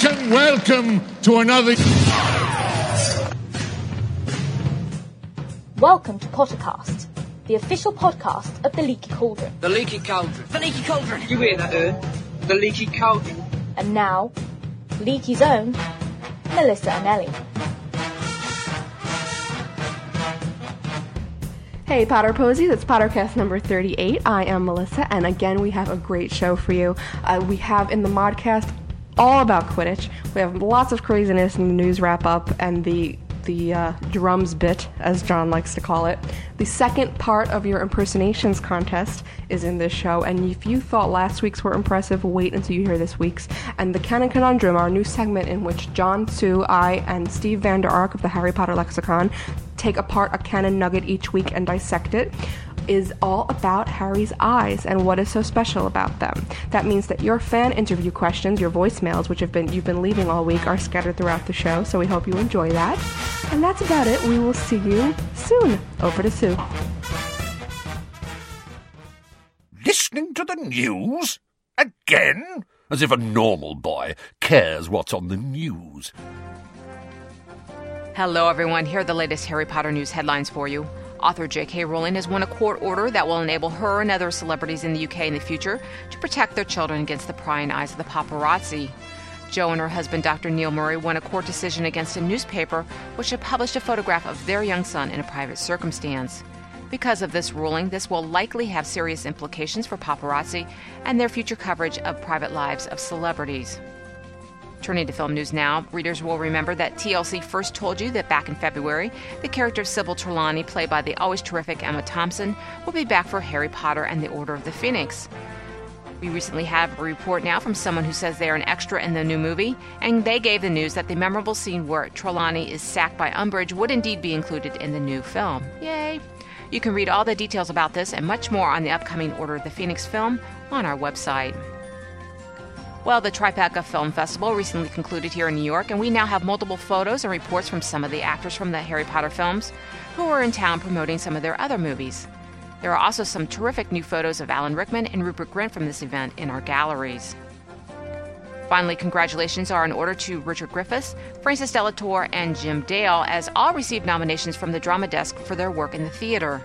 Welcome, welcome to another. Welcome to Pottercast, the official podcast of the Leaky Cauldron. The leaky cauldron. The leaky cauldron. You hear that, Ern? The leaky cauldron. And now, Leaky's own, Melissa and Ellie. Hey, Potter Posies, it's Pottercast number 38. I am Melissa, and again, we have a great show for you. Uh, we have in the modcast all about Quidditch. We have lots of craziness in the news wrap up and the the uh, drums bit, as John likes to call it. The second part of your impersonations contest is in this show, and if you thought last week's were impressive, wait until you hear this week's. And the Canon Conundrum, our new segment in which John, Sue, I, and Steve Vander Ark of the Harry Potter Lexicon take apart a canon nugget each week and dissect it is all about Harry's eyes and what is so special about them. That means that your fan interview questions, your voicemails, which have been you've been leaving all week, are scattered throughout the show. So we hope you enjoy that. And that's about it. We will see you soon. Over to Sue. Listening to the news? Again? As if a normal boy cares what's on the news. Hello, everyone. Here are the latest Harry Potter news headlines for you. Author J.K. Rowling has won a court order that will enable her and other celebrities in the UK in the future to protect their children against the prying eyes of the paparazzi. Jo and her husband, Dr. Neil Murray, won a court decision against a newspaper which had published a photograph of their young son in a private circumstance. Because of this ruling, this will likely have serious implications for paparazzi and their future coverage of private lives of celebrities. Turning to film news now, readers will remember that TLC first told you that back in February, the character of Sybil Trelawney, played by the always terrific Emma Thompson, will be back for Harry Potter and the Order of the Phoenix. We recently have a report now from someone who says they are an extra in the new movie, and they gave the news that the memorable scene where Trelawney is sacked by Umbridge would indeed be included in the new film. Yay! You can read all the details about this and much more on the upcoming Order of the Phoenix film on our website. Well, the Tribeca Film Festival recently concluded here in New York, and we now have multiple photos and reports from some of the actors from the Harry Potter films who are in town promoting some of their other movies. There are also some terrific new photos of Alan Rickman and Rupert Grint from this event in our galleries. Finally, congratulations are in order to Richard Griffiths, Frances de la Tour, and Jim Dale, as all received nominations from the Drama Desk for their work in the theater.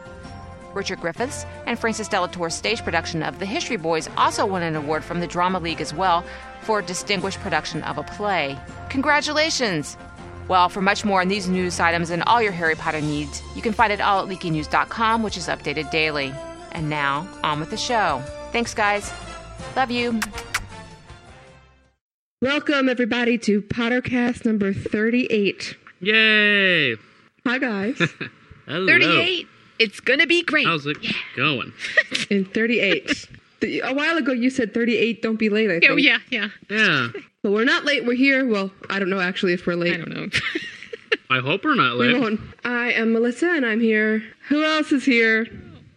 Richard Griffiths and Frances de la Tour's stage production of The History Boys also won an award from the Drama League as well for distinguished production of a play. Congratulations! Well, for much more on these news items and all your Harry Potter needs, you can find it all at leakynews.com, which is updated daily. And now, on with the show. Thanks, guys. Love you. Welcome everybody to Pottercast number 38. Yay! Hi guys. Hello. 38. It's gonna be great. How's it going? In 38. A while ago you said 38 don't be late, I think. Oh yeah, yeah. Yeah. But we're not late, we're here. Well, I don't know actually if we're late. I don't know. I hope we're not We late. won't. I am Melissa and I'm here. Who else is here?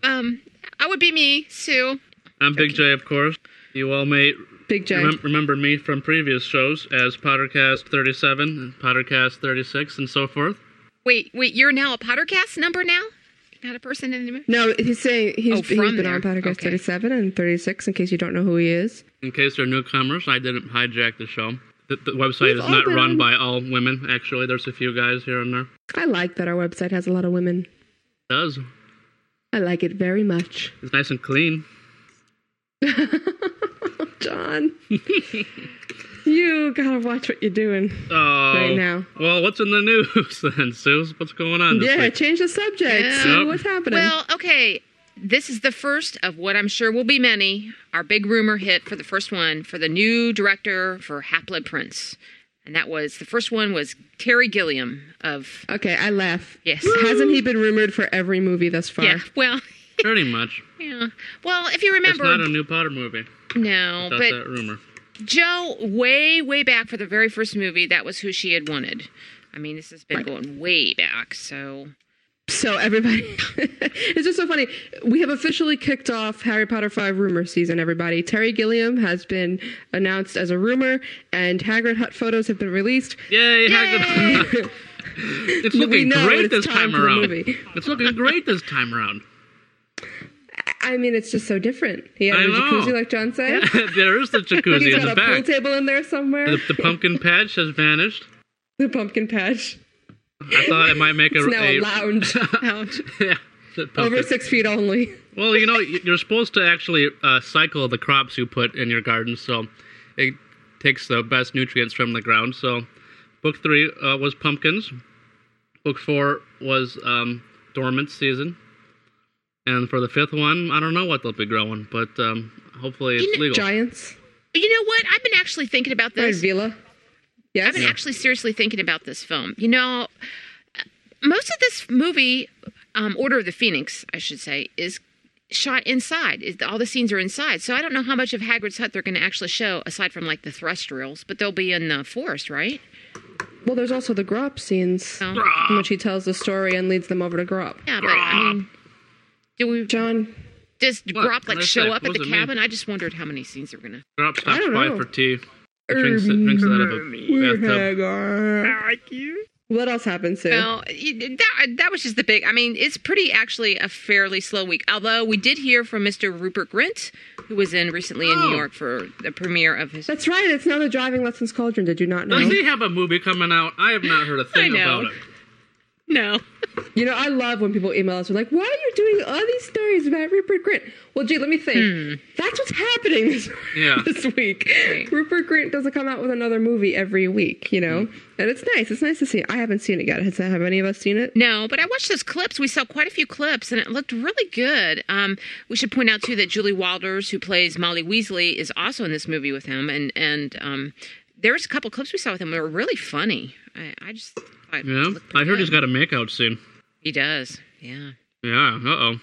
um, I would be me, Sue. I'm Big J, of course. You all may Big J. remem- remember me from previous shows as Pottercast 37, Pottercast 36, and so forth. Wait, wait. You're now a Pottercast number now, not a person in the movie. No, he's saying he's, Oh, he's from been there. on Pottercast Okay. 37 and 36 in case you don't know who he is. In case they're newcomers, I didn't hijack the show. The, the website We've is not been run on- by all women. Actually, there's a few guys here and there. I like that our website has a lot of women. It does. I like it very much. It's nice and clean. John. you gotta watch what you're doing. Oh. Right now. Well, what's in the news then, Sue? What's going on this Yeah, week? change the subject. Yeah. See Yep. what's happening. Well, okay. This is the first of what I'm sure will be many. Our big rumor hit for the first one for the new director for Half Blood Prince. And that was the first one was Terry Gilliam of okay, I laugh. Yes. Hasn't he been rumored for every movie thus far? Yeah. Well, Pretty much. yeah. Well, if you remember It's remember not a new Potter movie. No, Without but that rumor. Jo, way, way back for the very first movie, that was who she had wanted. I mean, this has been going way back, so So everybody, it's just so funny. We have officially kicked off Harry Potter Five rumor season. Everybody, Terry Gilliam has been announced as a rumor, and Hagrid Hut photos have been released. Yay, Hagrid. it's looking great it's this time time around. It's looking great this time around. I mean, it's just so different. He had I a know. jacuzzi, like John said. there is the jacuzzi He's in got the a pool table in there somewhere. The, the pumpkin patch has vanished. The pumpkin patch. I thought it might make a. It's now a a- lounge. yeah, the Over six feet only. Well, you know, you're supposed to actually uh, cycle the crops you put in your garden, so it takes the best nutrients from the ground. So, book three uh, was pumpkins. Book four was um, dormant season. And for the fifth one, I don't know what they'll be growing, but um, hopefully it's You know- legal. Giants. You know what? I've been actually thinking about Right, this. Vila. Yes. I've been actually seriously thinking about this film. You know, most of this movie, um, Order of the Phoenix, I should say, is shot inside. All the scenes are inside. So I don't know how much of Hagrid's hut they're going to actually show, aside from like the thestrals. But they'll be in the forest, right? Well, there's also the Grawp scenes Oh. in which he tells the story and leads them over to Grawp. Yeah, but I mean, do we? John, Does What? Grawp like show say? up at the does mean? cabin? I just wondered how many scenes they're going to. Drop I stops by for tea. He drinks, drinks it out of a bathtub. What else happened, Sue? Well, that, that was just the big. I mean, it's pretty actually a fairly slow week. Although we did hear from Mr. Rupert Grint, who was in recently in Oh. New York for the premiere of his. That's right. It's now the Driving Lessons Cauldron. Did you not know? Does he have a movie coming out? I have not heard a thing know. about it. No. You know, I love when people email us and like, why are you doing all these stories about Rupert Grint? Well, gee, let me think. That's what's happening this, Yeah. this week. Right. Rupert Grint doesn't come out with another movie every week, you know? And it's nice. It's nice to see. I haven't seen it yet. Has, have any of us seen it? No, but I watched those clips. We saw quite a few clips, and it looked really good. Um, we should point out too that Julie Walters, who plays Molly Weasley, is also in this movie with him, and and um, there's a couple clips we saw with him that were really funny. I, I just thought Yeah, I pretty heard he's got a makeout scene. He does, yeah, Yeah, uh oh.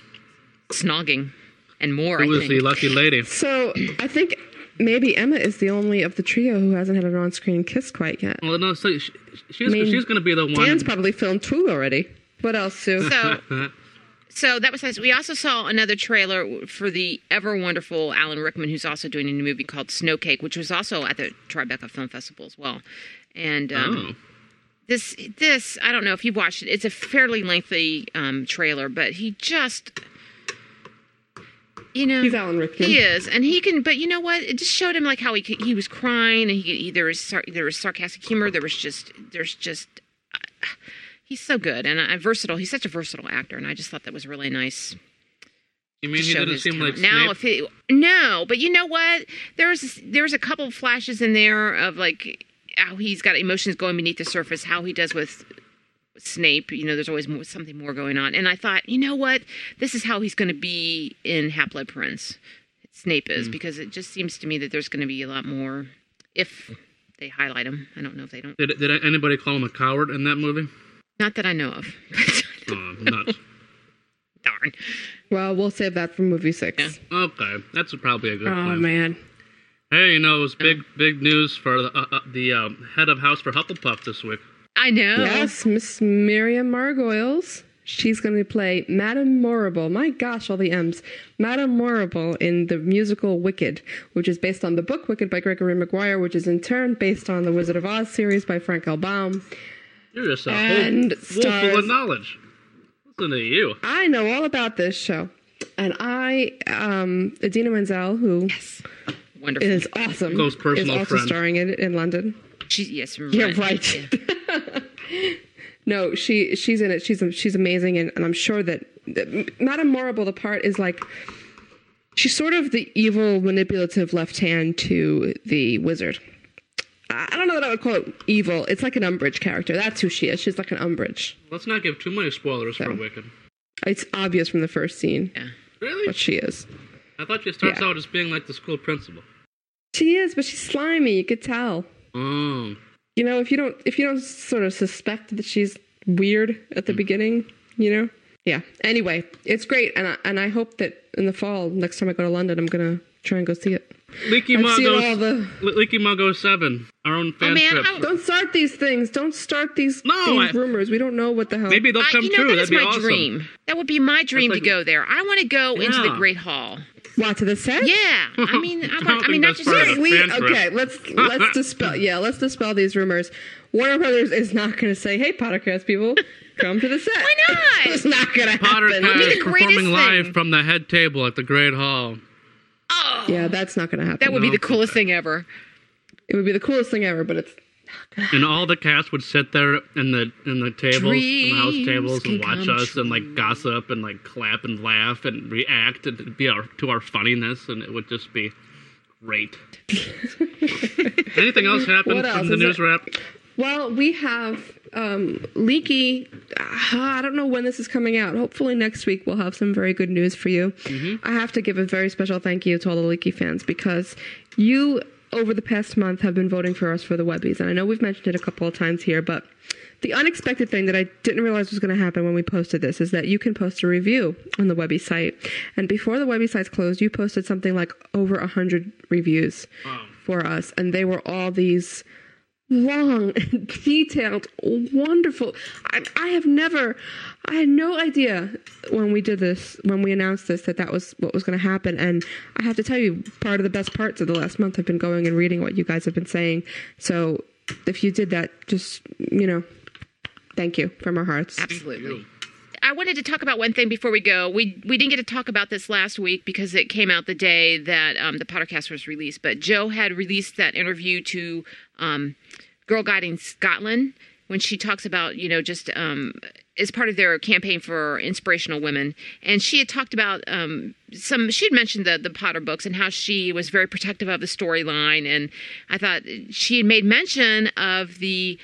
snogging and more. Who I was think. the lucky lady? So I think maybe Emma is the only of the trio who hasn't had an on screen kiss quite yet. Well, no, so she, she's, mean, she's going to be the one. Dan's probably filmed two already. What else, Sue? So, so that was nice. We also saw another trailer for the ever wonderful Alan Rickman, who's also doing a new movie called Snowcake, which was also at the Tribeca Film Festival as well. And um, oh. This, this, I don't know if you've watched it. It's a fairly lengthy um, trailer, but he just, you know, He's Alan Rickman. He is, and he can. But you know what? It just showed him like how he could- he was crying, and he, he there was sar- there was sarcastic humor. There was just there's just uh, he's so good and uh, versatile. He's such a versatile actor, and I just thought that was really nice. You to mean he show didn't his seem like talent. now Snape? if he no, but you know what? There's there's a couple of flashes in there of like how he's got emotions going beneath the surface, how he does with Snape. You know, there's always more, something more going on, and I thought, you know what? This is how he's going to be in Half Blood Prince. Snape is hmm. because it just seems to me that there's going to be a lot more if they highlight him. I don't know if they don't. Did, did anybody call him a coward in that movie? Not that I know of. Oh, nuts. Darn. Well, we'll save that for movie six. okay, that's probably a good Oh plan. man. Hey, you know, it was big, big news for the, uh, uh, the um, head of house for Hufflepuff this week. I know. Yes, Miss Miriam Margolyes. She's going to play Madame Morrible. My gosh, all the M's. Madame Morrible in the musical Wicked, which is based on the book Wicked by Gregory Maguire, which is in turn based on the Wizard of Oz series by Frank L. Baum. You're just a And whole, full of knowledge. Listen to you. I know all about this show. And I, um, Idina Menzel, who Wonderful. is awesome, Close personal is also friend. starring in in London. She, yes, Yeah, right. no, she she's in it. She's she's amazing, and, and I'm sure that, that Madame Morrible, the part is like she's sort of the evil, manipulative left hand to the wizard. I I don't know that I would call it evil. It's like an Umbridge character. That's who she is. She's like an Umbridge. Let's not give too many spoilers for So. Wicked. It's obvious from the first scene Yeah. Really? what she is. I thought she starts Yeah. out as being like the school principal. She is, but she's slimy. You could tell. Oh. You know, if you don't if you don't sort of suspect that she's weird at the mm. beginning, you know? Yeah. Anyway, it's great and I, and I hope that in the fall next time I go to London I'm going to try and go see it. Leaky I've seen Mug all the Leaky Mug 07. Our own fan Oh, man, strip. I- Don't start these things. Don't start these, No, these I- rumors. We don't know what the hell. Maybe they'll I, come you know, true. that That'd is be my awesome. dream. That would be my dream like- to go there. I want to go into the Great Hall. What to the set? Yeah, I mean, I, I don't I mean, not that's just part we okay. Let's let's dispel. Yeah, let's dispel these rumors. Warner Brothers is not going to say, "Hey, podcast people, come to the set." Why not? it's not going to happen. be Pottercast the greatest performing live thing. from the head table at the Great Hall. Oh, Yeah, that's not going to happen. that would be the coolest thing ever. it would be the coolest thing ever, but it's And all the cast would sit there in the in the tables, in the house tables, and watch us and like gossip and like clap and laugh and react and be our to our funniness, and it would just be great. Anything else happen What else? from the Is news it- wrap? Well, we have um, Leaky. Uh, I don't know when this is coming out. Hopefully next week we'll have some very good news for you. I have to give a very special thank you to all the Leaky fans because you, over the past month, have been voting for us for the Webbies, and I know we've mentioned it a couple of times here, but. The unexpected thing that I didn't realize was going to happen when we posted this is that you can post a review on the Webby site. And before the Webby site's closed, you posted something like over 100 reviews for us. And they were all these long, detailed, wonderful. I, I have never, I had no idea when we did this, when we announced this, that that was what was going to happen. And I have to tell you, part of the best parts of the last month have been going and reading what you guys have been saying. So if you did that, just, you know, thank you from our hearts. Absolutely. I wanted to talk about one thing before we go. We we didn't get to talk about this last week because it came out the day that um, the podcast was released. But Jo had released that interview to um, Girl Guiding Scotland when she talks about you know just um, as part of their campaign for inspirational women, and she had talked about um, some. She had mentioned the the Potter books and how she was very protective of the storyline, and I thought she had made mention of the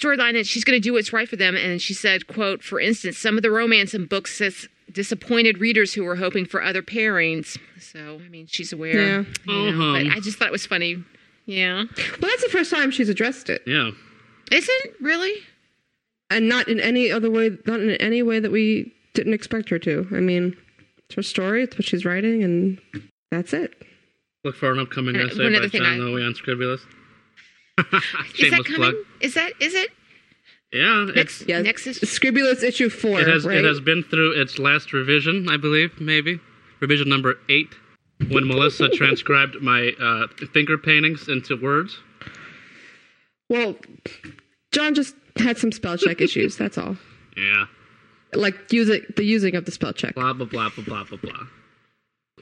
storyline that she's going to do what's right for them and she said quote for instance some of the romance in books has disappointed readers who were hoping for other pairings so i mean she's aware Yeah. you know, Uh-huh. but i just thought it was funny yeah Well, that's the first time she's addressed it. Yeah. is it really And not in any other way, not in any way that we didn't expect her to. I mean, it's her story, it's what she's writing, and that's it. Look for an upcoming And essay one by other thing John I- Lowy on Scribbulus. Is that coming plug. is that is it Yeah, it's, next Yeah, next is Scribbulus issue four, it has right? it has been through its last revision, I believe, maybe revision number eight, when Melissa transcribed my uh, finger paintings into words. well, John just had some spell check issues. That's all. Yeah. Like using the using of the spell check. Blah blah blah blah blah blah blah.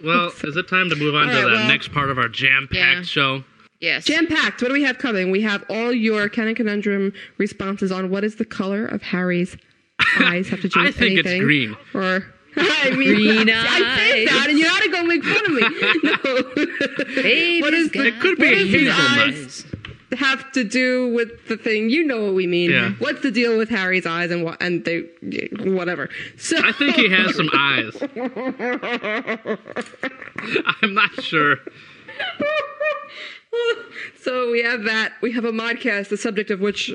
Well, is it time to move on All to right, the well- next part of our jam-packed Yeah. show? Yes Jam packed. What do we have coming? We have all your Canon Conundrum responses on what is the color of Harry's eyes have to do with. I with think it's green. Or I mean, Green I eyes. that, and you're not gonna make fun of me. No. What is the, It could be what hazelnut. eyes have to do with the thing? You know what we mean. Yeah. What's the deal with Harry's eyes and what and they whatever? So I think he has some eyes. I'm not sure. so we have that. We have a modcast, the subject of which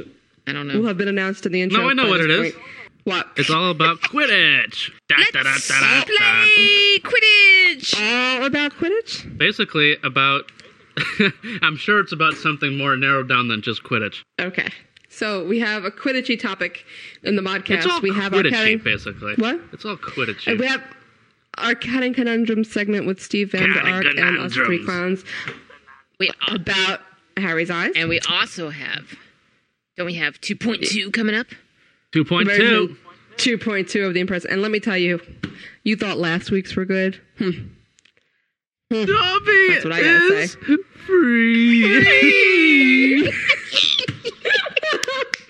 i don't know will have been announced in the intro. No, I know what it is. point. What? It's all about Quidditch. Da, let's da, da, play quidditch all about Quidditch. Basically, about. I'm sure it's about something more narrowed down than just Quidditch. Okay. So we have a Quidditchy topic in the modcast. It's all we have our Quidditchy, Canon, basically. What? It's all Quidditchy. and we have our Canon Conundrum segment with Steve Van Canon Ark and us three clowns we about Harry's eyes. and we also have don't we have 2.2 coming up 2.2. Version 2.2 of the Impress. And let me tell you, you thought last week's were good. Hmm. Dobby That's what I gotta is say. free.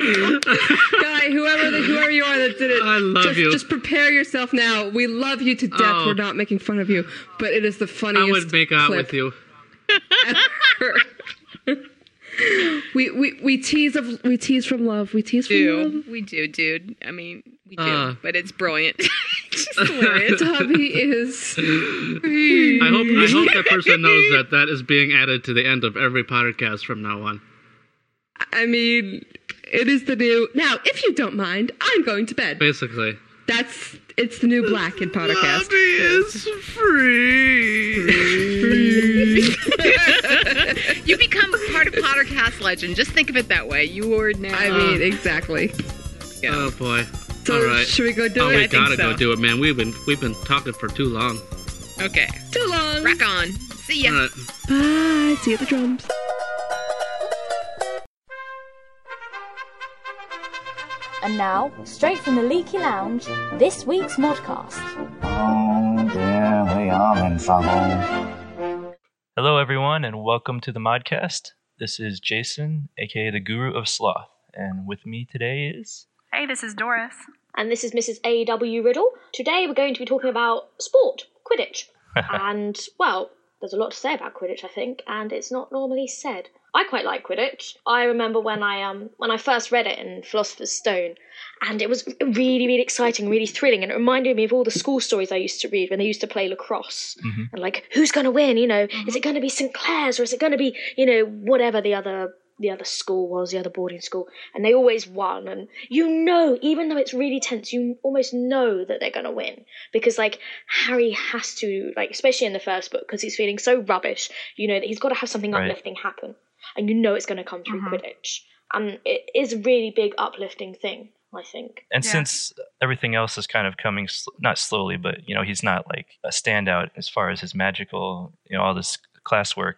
Guy, whoever the, whoever you are that did it, I love just, you. Just prepare yourself now. We love you to death. Oh. We're not making fun of you, but it is the funniest. I would make out clip with you. We, we we tease of we tease from love. We tease from love. we do dude i mean we do Uh. but it's brilliant it's just hilarious Dobby is. I hope I hope that person knows that that is being added to the end of every podcast from now on. I mean, it is the new. Now, if you don't mind, I'm going to bed. Basically. That's it's the new black in podcast. is free. You become part of pottercast legend just think of it that way you are now I mean, exactly. oh boy. So All right. should we go do Oh, it? we think gotta so. go do it, man. We've been we've been talking for too long. Okay. Too long. Rock on. See ya. All right. Bye. See you at the drums. And now, straight from the Leaky Lounge, this week's Modcast. Oh dear, we are in trouble. Hello, everyone, and welcome to the Modcast. This is Jason, aka the Guru of Sloth, and with me today is. Hey, this is Doris. And this is Mrs. A.W. Riddle. Today we're going to be talking about sport, Quidditch. and, well, there's a lot to say about Quidditch, I think, and it's not normally said. I quite like Quidditch. I remember when I um when I first read it in Philosopher's Stone, and it was really really exciting, really thrilling, and it reminded me of all the school stories I used to read when they used to play lacrosse. Mhm. And like, who's going to win? You know, is it going to be St Clare's or is it going to be you know whatever the other the other school was, the other boarding school, and they always won. And you know, even though it's really tense, you almost know that they're going to win because like Harry has to like, especially in the first book, because he's feeling so rubbish. You know that he's got to have something Right. uplifting happen, and you know it's going to come through mm-hmm. Quidditch, and it is a really big uplifting thing. I think. And Yeah. since everything else is kind of coming, sl- not slowly, but, you know, he's not like a standout as far as his magical, you know, all this classwork.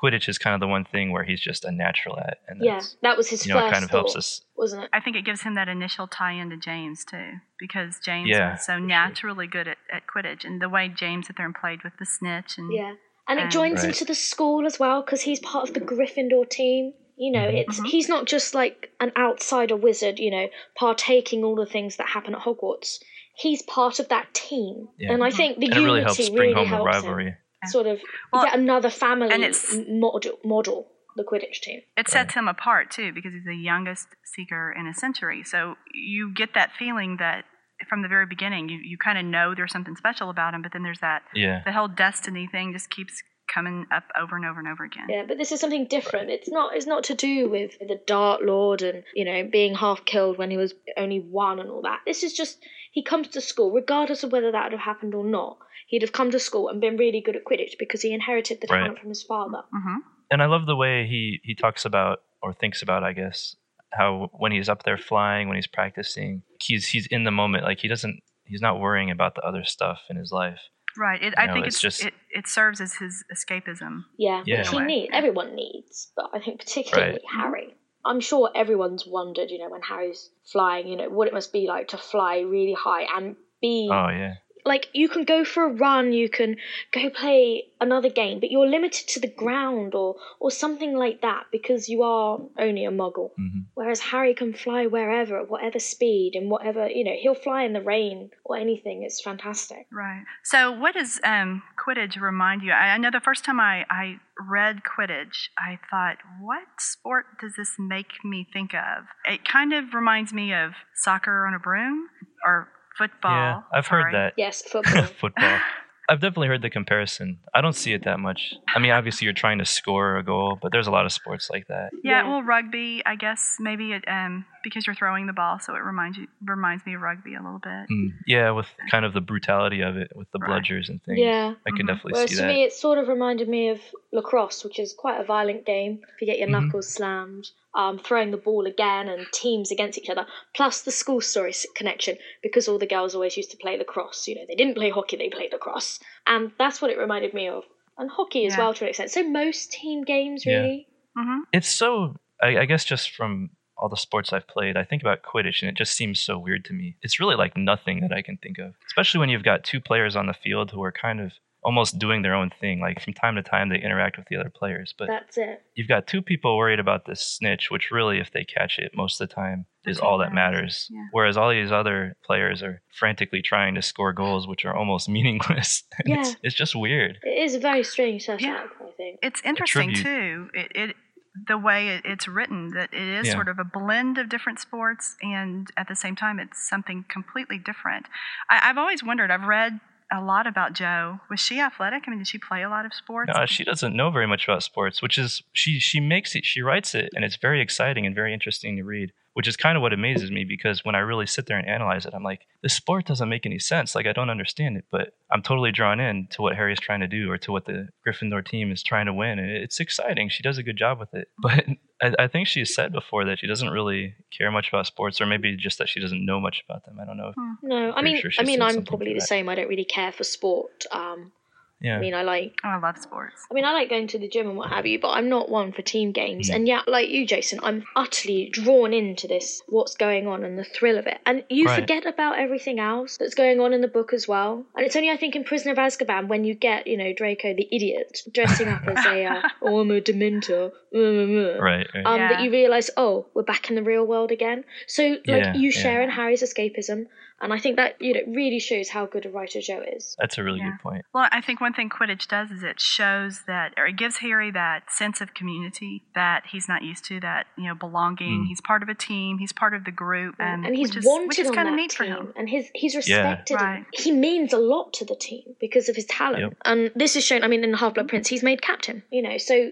Quidditch is kind of the one thing where he's just a natural at. And Yeah, that was his you know, first it kind of helps us. wasn't it? I think it gives him that initial tie into James too, because James Yeah, was so for sure. naturally good at, at Quidditch, and the way James sat there and played with the snitch, and Yeah, and it Um, joins Right. into the school as well because he's part of the Gryffindor team. You know, Mhm. it's he's not just like an outsider wizard. You know, partaking all the things that happen at Hogwarts. He's part of that team, Yeah. and I think the And it really helps unity bring really home the helps him rivalry. sort of Well, get another family and it's- model, model the Quidditch team. it sets him apart too, because he's the youngest seeker in a century. So you get that feeling that from the very beginning, you, you kind of know there's something special about him, but then there's that Yeah. the whole destiny thing just keeps coming up over and over and over again. Yeah, but this is something different. It's not. It's not to do with the Dark Lord and you know being half killed when he was only one and all that. This is just he comes to school, regardless of whether that would have happened or not. He'd have come to school and been really good at Quidditch because he inherited the Right. talent from his father. hmm and I love the way he he talks about or thinks about, I guess, how when he's up there flying, when he's practicing, he's he's in the moment. Like he doesn't, he's not worrying about the other stuff in his life. Right. It, I know, think it's it's, just- it, it serves as his escapism. Yeah, Yeah. which he In a way. needs. Everyone needs, but I think particularly Right. Harry. I'm sure everyone's wondered, you know, when Harry's flying, you know, what it must be like to fly really high and be Oh yeah, like you can go for a run, you can go play another game, but you're limited to the ground or or something like that because you are only a muggle. hmm Whereas Harry can fly wherever, at whatever speed, and whatever you know, he'll fly in the rain or anything. It's fantastic. Right. So, what does um, Quidditch remind you? I, I know the first time I, I read Quidditch, I thought, what sport does this make me think of? It kind of reminds me of soccer on a broom or football. yeah. I've Sorry. heard that. Yes, football. Football. I've definitely heard the comparison. I don't see it that much. I mean, obviously you're trying to score a goal, but there's a lot of sports like that. Yeah, Yeah. well, rugby, I guess maybe it, um, because you're throwing the ball, so it reminds you reminds me of rugby a little bit. Mm, yeah, with kind of the brutality of it, with the Right. bludgers and things. Yeah. I can Mhm. definitely Whereas see to that. me, it sort of reminded me of lacrosse, which is quite a violent game. If you get your Mhm. knuckles slammed, um, throwing the ball again, and teams against each other, plus the school story connection, because all the girls always used to play lacrosse. You know, they didn't play hockey; they played lacrosse, and that's what it reminded me of. And hockey as Yeah. well, to an extent. So most team games, Yeah. really. hmm It's so, I, I guess, just from all the sports I've played, I think about Quidditch and it just seems so weird to me. It's really like nothing that I can think of, especially when you've got two players on the field who are kind of almost doing their own thing. Like from time to time, they interact with the other players, but That's it. you've got two people worried about this snitch, which really, if they catch it, most of the time is That's all all that that matters. Yeah. Whereas all these other players are frantically trying to score goals, which are almost meaningless. Yeah. it's, it's just weird. It is a very strange setup, Yeah. I think. It's interesting too. It, it the way it, it's written that it is Yeah. sort of a blend of different sports, and at the same time, it's something completely different. I, I've always wondered. I've read a lot about Jo. Was she athletic? I mean, did she play a lot of sports? No, she doesn't know very much about sports, which is she she makes it, she writes it, and it's very exciting and very interesting to read. Which is kind of what amazes me because when I really sit there and analyze it, I'm like, this sport doesn't make any sense. Like I don't understand it, but I'm totally drawn in to what Harry's trying to do or to what the Gryffindor team is trying to win, and it's exciting. She does a good job with it, but I, I think she's said before that she doesn't really care much about sports, or maybe just that she doesn't know much about them. I don't know. If, No, I mean, sure I mean, I'm probably the same. I don't really care for sport. Um, Yeah. I mean, I like. Oh, I love sports. I mean, I like going to the gym and what have you, but I'm not one for team games. Mm. And yet, like you, Jason, I'm utterly drawn into this, what's going on, and the thrill of it. And you Right. forget about everything else that's going on in the book as well. And it's only, I think, in Prisoner of Azkaban when you get, you know, Draco the idiot dressing up as a, uh, oh, I'm a Dementor, uh, Right. right. um, Yeah. that you realise, oh, we're back in the real world again. So, like, Yeah, you yeah. share in Harry's escapism, and I think that you know really shows how good a writer Jo is. That's a really Yeah. good point. Well, I think one thing Quidditch does is it shows that, or it gives Harry that sense of community that he's not used to, that, you know, belonging. Mm. He's part of a team, he's part of the group. Um, and he's which is, wanted which is on kind that of neat team, for him. and his he's Yeah. respected. Right. He means a lot to the team because of his talent. Yep. And this is shown. I mean, in Half Blood Prince, he's made captain. You know, so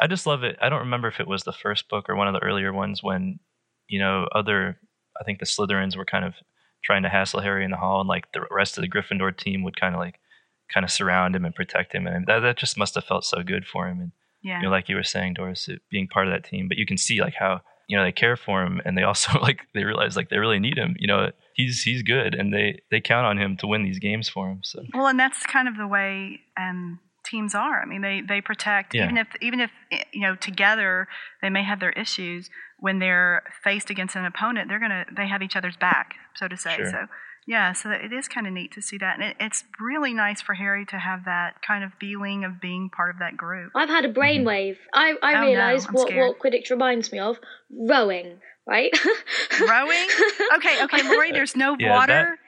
I just love it. I don't remember if it was the first book or one of the earlier ones when, you know, other, I think the Slytherins were kind of trying to hassle Harry in the hall, and like the rest of the Gryffindor team would kind of like, kind of surround him and protect him, and that that just must have felt so good for him. And Yeah. you know, like you were saying, Doris, being part of that team, but you can see like how you know they care for him, and they also like they realize like they really need him. You know, he's he's good, and they they count on him to win these games for him. So Well, and that's kind of the way um, teams are. I mean, they they protect Yeah. even if even if you know together they may have their issues. When they're faced against an opponent, they're gonna they have each other's back, so to say. Sure. So yeah, so it is kind of neat to see that, and it, it's really nice for Harry to have that kind of feeling of being part of that group. I've had a Mm-hmm. brainwave. I I Oh, no, realise I'm what scared. what Quidditch reminds me of rowing. Right? Rowing? Okay, okay, Lori. There's no Yeah, water.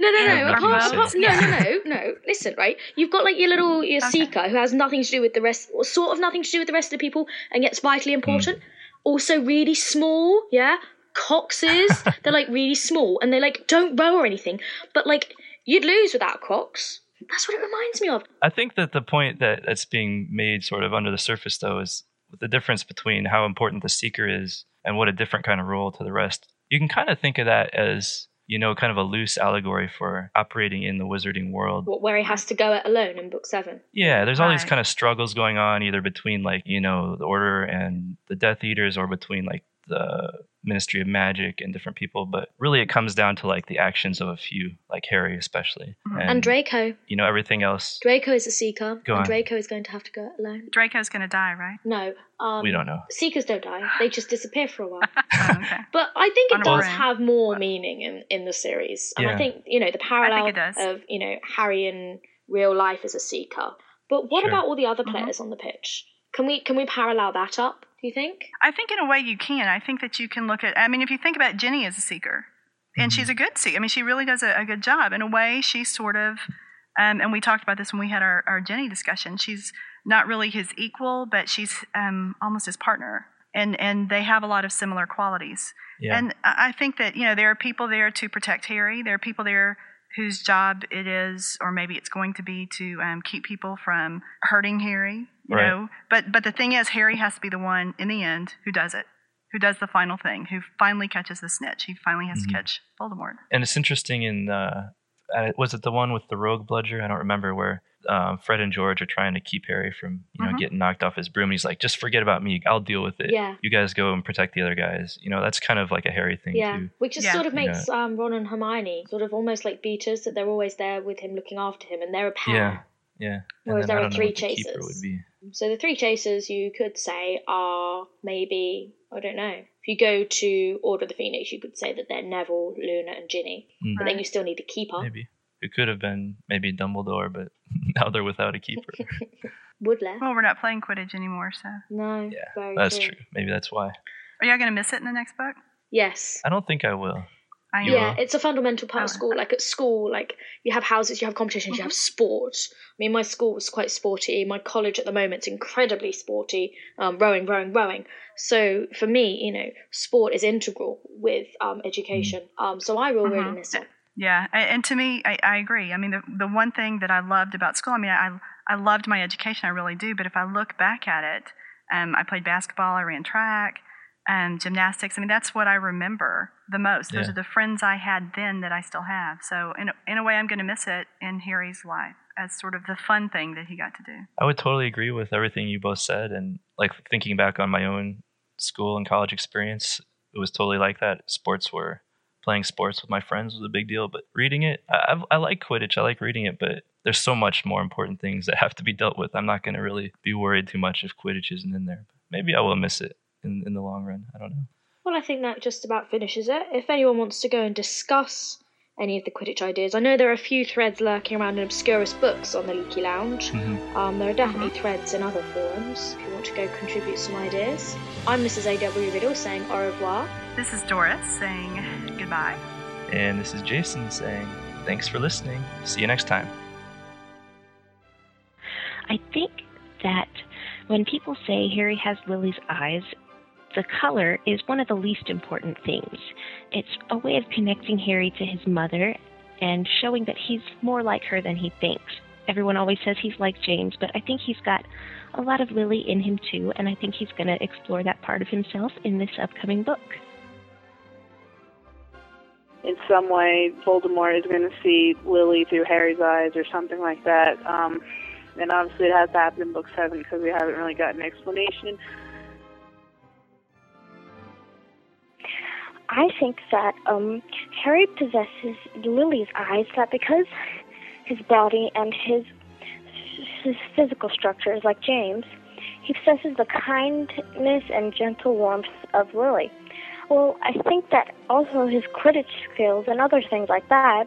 No, no, Yeah, no. Mark Apart, Mason. apart, no, no, no, no. Listen, right? You've got like your little your Okay. seeker who has nothing to do with the rest, or sort of nothing to do with the rest of the people, and gets vitally important. Hmm. Also, really small. Yeah, coxes. they're like really small, and they like don't row or anything. But like you'd lose without cox. That's what it reminds me of. I think that the point that that's being made sort of under the surface though is the difference between how important the seeker is and what a different kind of role to the rest. You can kind of think of that as, you know, kind of a loose allegory for operating in the wizarding world. What where he has to go it alone in book seven. Yeah, there's all these kind of struggles going on either between like, you know, the order and the Death Eaters or between like the Ministry of Magic and different people, but really it comes down to like the actions of a few, like Harry especially. And, Draco. you know, everything else Draco is a seeker, Go and on. Draco is going to have to go it alone. Draco's going to die, right? No, um, we don't know. Seekers don't die; they just disappear for a while. Oh, okay. But I think it does have more meaning in, in the series. And I think, you know, the parallel of, you know, Harry in real life as a seeker. But what Sure. about all the other Mm-hmm. players on the pitch? Can we can we parallel that up, do you think? I think in a way you can. I think that you can look at. I mean, if you think about Ginny as a seeker, and she's a good seeker. I mean, she really does a, a good job. In a way, she's sort of. Um, and we talked about this when we had our, our Ginny discussion. She's not really his equal, but she's um, almost his partner, and and they have a lot of similar qualities. Yeah. And I I think that you know there are people there to protect Harry. There are people there whose job it is, or maybe it's going to be to um, keep people from hurting Harry. You Right. know, but but the thing is, Harry has to be the one in the end who does it, who does the final thing, who finally catches the snitch. He finally has Mhm. to catch Voldemort. and it's interesting in uh, was it the one with the rogue bludger? I don't remember where um, Fred and George are trying to keep Harry from you know Mhm. getting knocked off his broom. He's like, just forget about me. I'll deal with it. Yeah. You guys go and protect the other guys. You know, that's kind of like a Harry thing Yeah. too. Which just Yeah. sort of You makes um, Ron and Hermione sort of almost like beaters, that they're always there with him looking after him, and they're a pair. Yeah. Yeah. And Whereas there are three what the chasers. would be. So the three chasers you could say are maybe I don't know. If you go to Order of the Phoenix, you could say that they're Neville, Luna, and Ginny. Mm. But then you still need a keeper. Maybe. It could have been maybe Dumbledore, but now they're without a keeper. Woodley. Well, we're not playing Quidditch anymore, so No. Yeah, That's true. true. Maybe that's why. are y'all going to miss it in the next book? Yes. I don't think I will. I yeah, will? it's a fundamental part of Oh. school. Like at school, like you have houses, you have competitions, you have sport. I mean, my school was quite sporty. My college at the moment's incredibly sporty. Um, rowing, rowing, rowing. So for me, you know, sport is integral with um, education. Um, so I will really Mhm. miss it. Yeah, and to me, I, I agree. I mean, the the one thing that I loved about school, I mean, I I loved my education, I really do. But if I look back at it, um, I played basketball, I ran track, um, gymnastics. I mean, that's what I remember the most. Those Yeah. are the friends I had then that I still have. So in a, in a way, I'm going to miss it in Harry's life as sort of the fun thing that he got to do. I would totally agree with everything you both said. And like thinking back on my own school and college experience, it was totally like that. Sports were playing sports with my friends was a big deal, but reading it, I, I I like Quidditch. I like reading it, but there's so much more important things that have to be dealt with. I'm not going to really be worried too much if Quidditch isn't in there. Maybe I will miss it in in the long run. I don't know. Well, I think that just about finishes it. If anyone wants to go and discuss any of the Quidditch ideas, I know there are a few threads lurking around in Obscurus books on the Leaky Lounge. Mm-hmm. Um, there are definitely threads in other forums if you want to go contribute some ideas. I'm Mrs. A.W. Riddle saying au revoir. This is Doris saying goodbye. And this is Jason saying thanks for listening. See you next time. I think that when people say Harry has Lily's eyes, the color is one of the least important things. It's a way of connecting Harry to his mother and showing that he's more like her than he thinks. Everyone always says he's like James, but I think he's got a lot of Lily in him too, and I think he's going to explore that part of himself in this upcoming book. in some way Voldemort is going to see Lily through Harry's eyes or something like that. Um, and obviously it has to happen in book seven because we haven't really gotten an explanation. I think that um, Harry possesses Lily's eyes, that because his body and his, his physical structure is like James, he possesses the kindness and gentle warmth of Lily. Well, I think that also his Quidditch skills and other things like that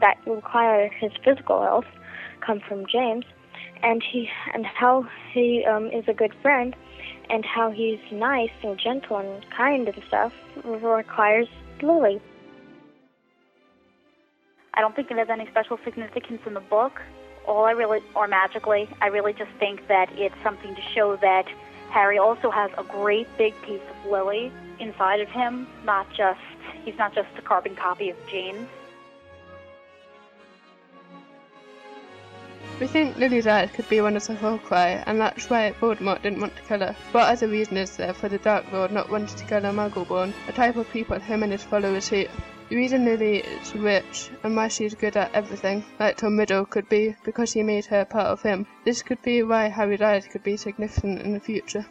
that require his physical health come from James, and he and how he um, is a good friend, and how he's nice and gentle and kind and stuff requires Lily. I don't think it has any special significance in the book. All I really, or magically, I really just think that it's something to show that Harry also has a great big piece of Lily inside of him. Not just he's not just a carbon copy of James. We think Lily's eyes could be one of the Horcrux, and that's why Voldemort didn't want to kill her. What other reason is there for the Dark Lord not wanting to kill a Muggleborn, a type of people him and his followers hate? The reason Lily is rich and why she's good at everything, like Tom Riddle, could be because he made her part of him. This could be why Harry's eyes could be significant in the future.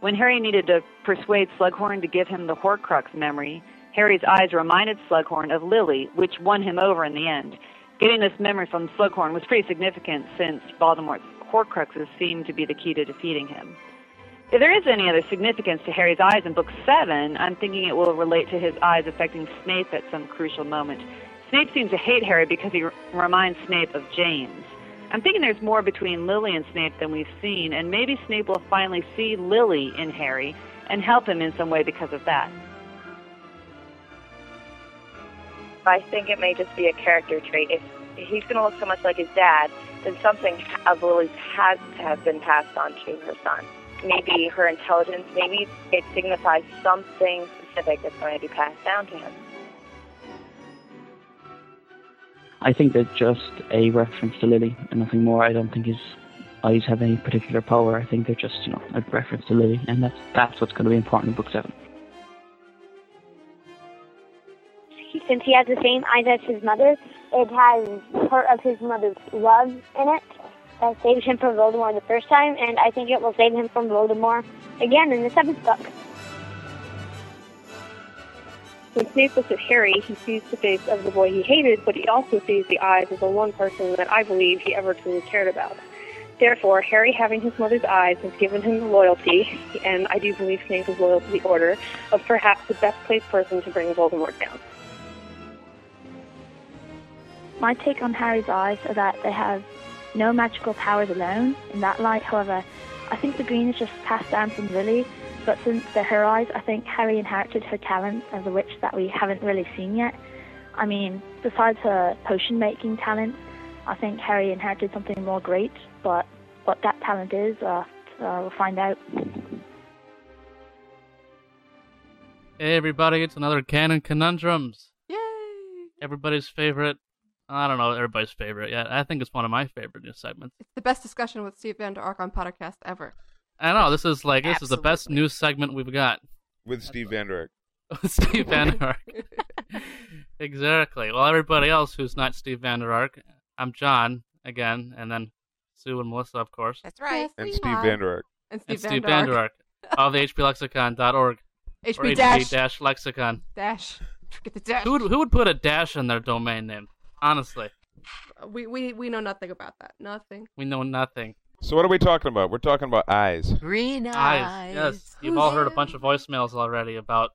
When Harry needed to persuade Slughorn to give him the Horcrux memory, Harry's eyes reminded Slughorn of Lily, which won him over in the end. Getting this memory from Slughorn was pretty significant since Voldemort's Horcruxes seemed to be the key to defeating him. If there is any other significance to Harry's eyes in Book 7, I'm thinking it will relate to his eyes affecting Snape at some crucial moment. Snape seems to hate Harry because he r- reminds Snape of James. I'm thinking there's more between Lily and Snape than we've seen, and maybe Snape will finally see Lily in Harry and help him in some way because of that. I think it may just be a character trait. If he's going to look so much like his dad, then something of Lily's has to have been passed on to her son. Maybe her intelligence, maybe it signifies something specific that's going to be passed down to him. I think they're just a reference to Lily and nothing more. I don't think his eyes have any particular power. I think they're just, you know, a reference to Lily, and that's that's what's going to be important in book seven. Since he has the same eyes as his mother, it has part of his mother's love in it that saves him from Voldemort the first time, and I think it will save him from Voldemort again in the seventh book. When Snape looks at Harry, he sees the face of the boy he hated, but he also sees the eyes of the one person that I believe he ever truly cared about. Therefore, Harry having his mother's eyes has given him the loyalty, and I do believe Snape is loyal to the Order, of perhaps the best placed person to bring Voldemort down. My take on Harry's eyes are that they have no magical powers alone. In that light, however, I think the green is just passed down from Lily, but since they're her eyes, I think Harry inherited her talent as a witch that we haven't really seen yet. I mean, besides her potion making talent, I think Harry inherited something more great, but what that talent is, uh, uh, we'll find out. Hey everybody, it's another Canon Conundrums. Yay! Everybody's favorite. I don't know everybody's favorite yet. I think it's one of my favorite news segments. It's the best discussion with Steve Vander Ark on podcast ever. I know this is like this is the best news segment we've got. With Steve Vander With Steve Van Der Ark. exactly. Well, everybody else who's not Steve Vander Ark, I'm John again, and then Sue and Melissa, of course. That's right. And Steve Vander Ark. And And Steve, Steve Vander Ark. Ark. All the HPLexicon.org. or HP dash. dash lexicon. Dash. Forget the dash. Who would, who would put a dash in their domain name? Honestly, We we we know nothing about that. Nothing. we know nothing. So what are we talking about? We're talking about eyes. Green Eyes. Yes, you've all heard a bunch of voicemails already about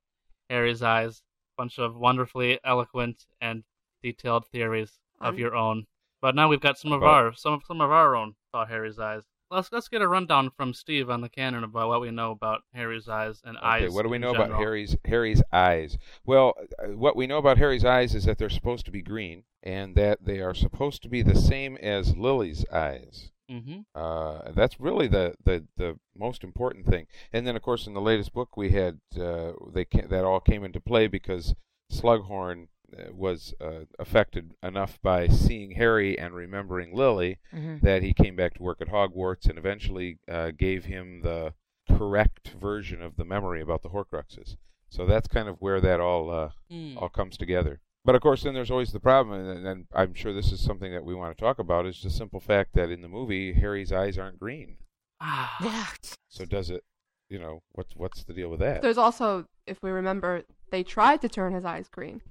Harry's eyes. A bunch of wonderfully eloquent and detailed theories of Um, your own. But now we've got some of About- our some of some of our own about Harry's eyes. Let's let's get a rundown from Steve on the canon about what we know about Harry's eyes and eyes. What do we know about. Harry's Harry's eyes? Well, uh, what we know about Harry's eyes is that they're supposed to be green and that they are supposed to be the same as Lily's eyes. Mhm. Uh, that's really the, the, the most important thing. And then, of course, in the latest book, we had uh, they ca- that all came into play because Slughorn was uh, affected enough by seeing Harry and remembering Lily Mhm. that he came back to work at Hogwarts and eventually uh, gave him the correct version of the memory about the Horcruxes. So that's kind of where that all uh, Hmm. all comes together. But of course, then there's always the problem, and, and I'm sure this is something that we want to talk about. Is the simple fact that in the movie, Harry's eyes aren't green. Ah. So does it? You know, what's what's the deal with that? There's also, if we remember, they tried to turn his eyes green.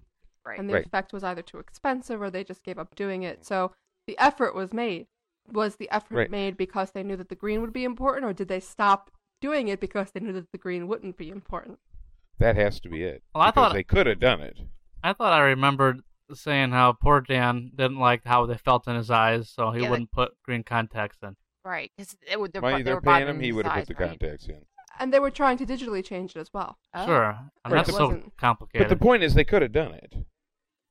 Right. And the Right. effect was either too expensive or they just gave up doing it. Mm. So the effort was made. Was the effort Right. made because they knew that the green would be important, or did they stop doing it because they knew that the green wouldn't be important? That has to be it. Well, I thought- they could have done it. I thought I remembered saying how poor Dan didn't like how they felt in his eyes, so he Yeah, wouldn't put green contacts in. Right, because it would. They're, Money they they're were paying him, he would have put the right? contacts in. And they were trying to digitally change it as well. Sure, oh. and Right, that's it so wasn't- complicated. But the point is, they could have done it.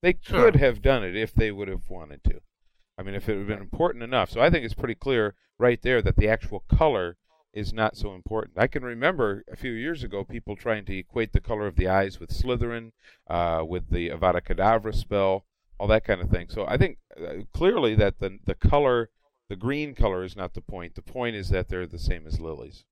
They Sure. could have done it if they would have wanted to. I mean, if it had been important enough. So I think it's pretty clear right there that the actual color is not so important. I can remember a few years ago people trying to equate the color of the eyes with Slytherin, uh, with the Avada Kedavra spell, all that kind of thing. So I think uh, clearly that the the color, the green color, is not the point. The point is that they're the same as lilies.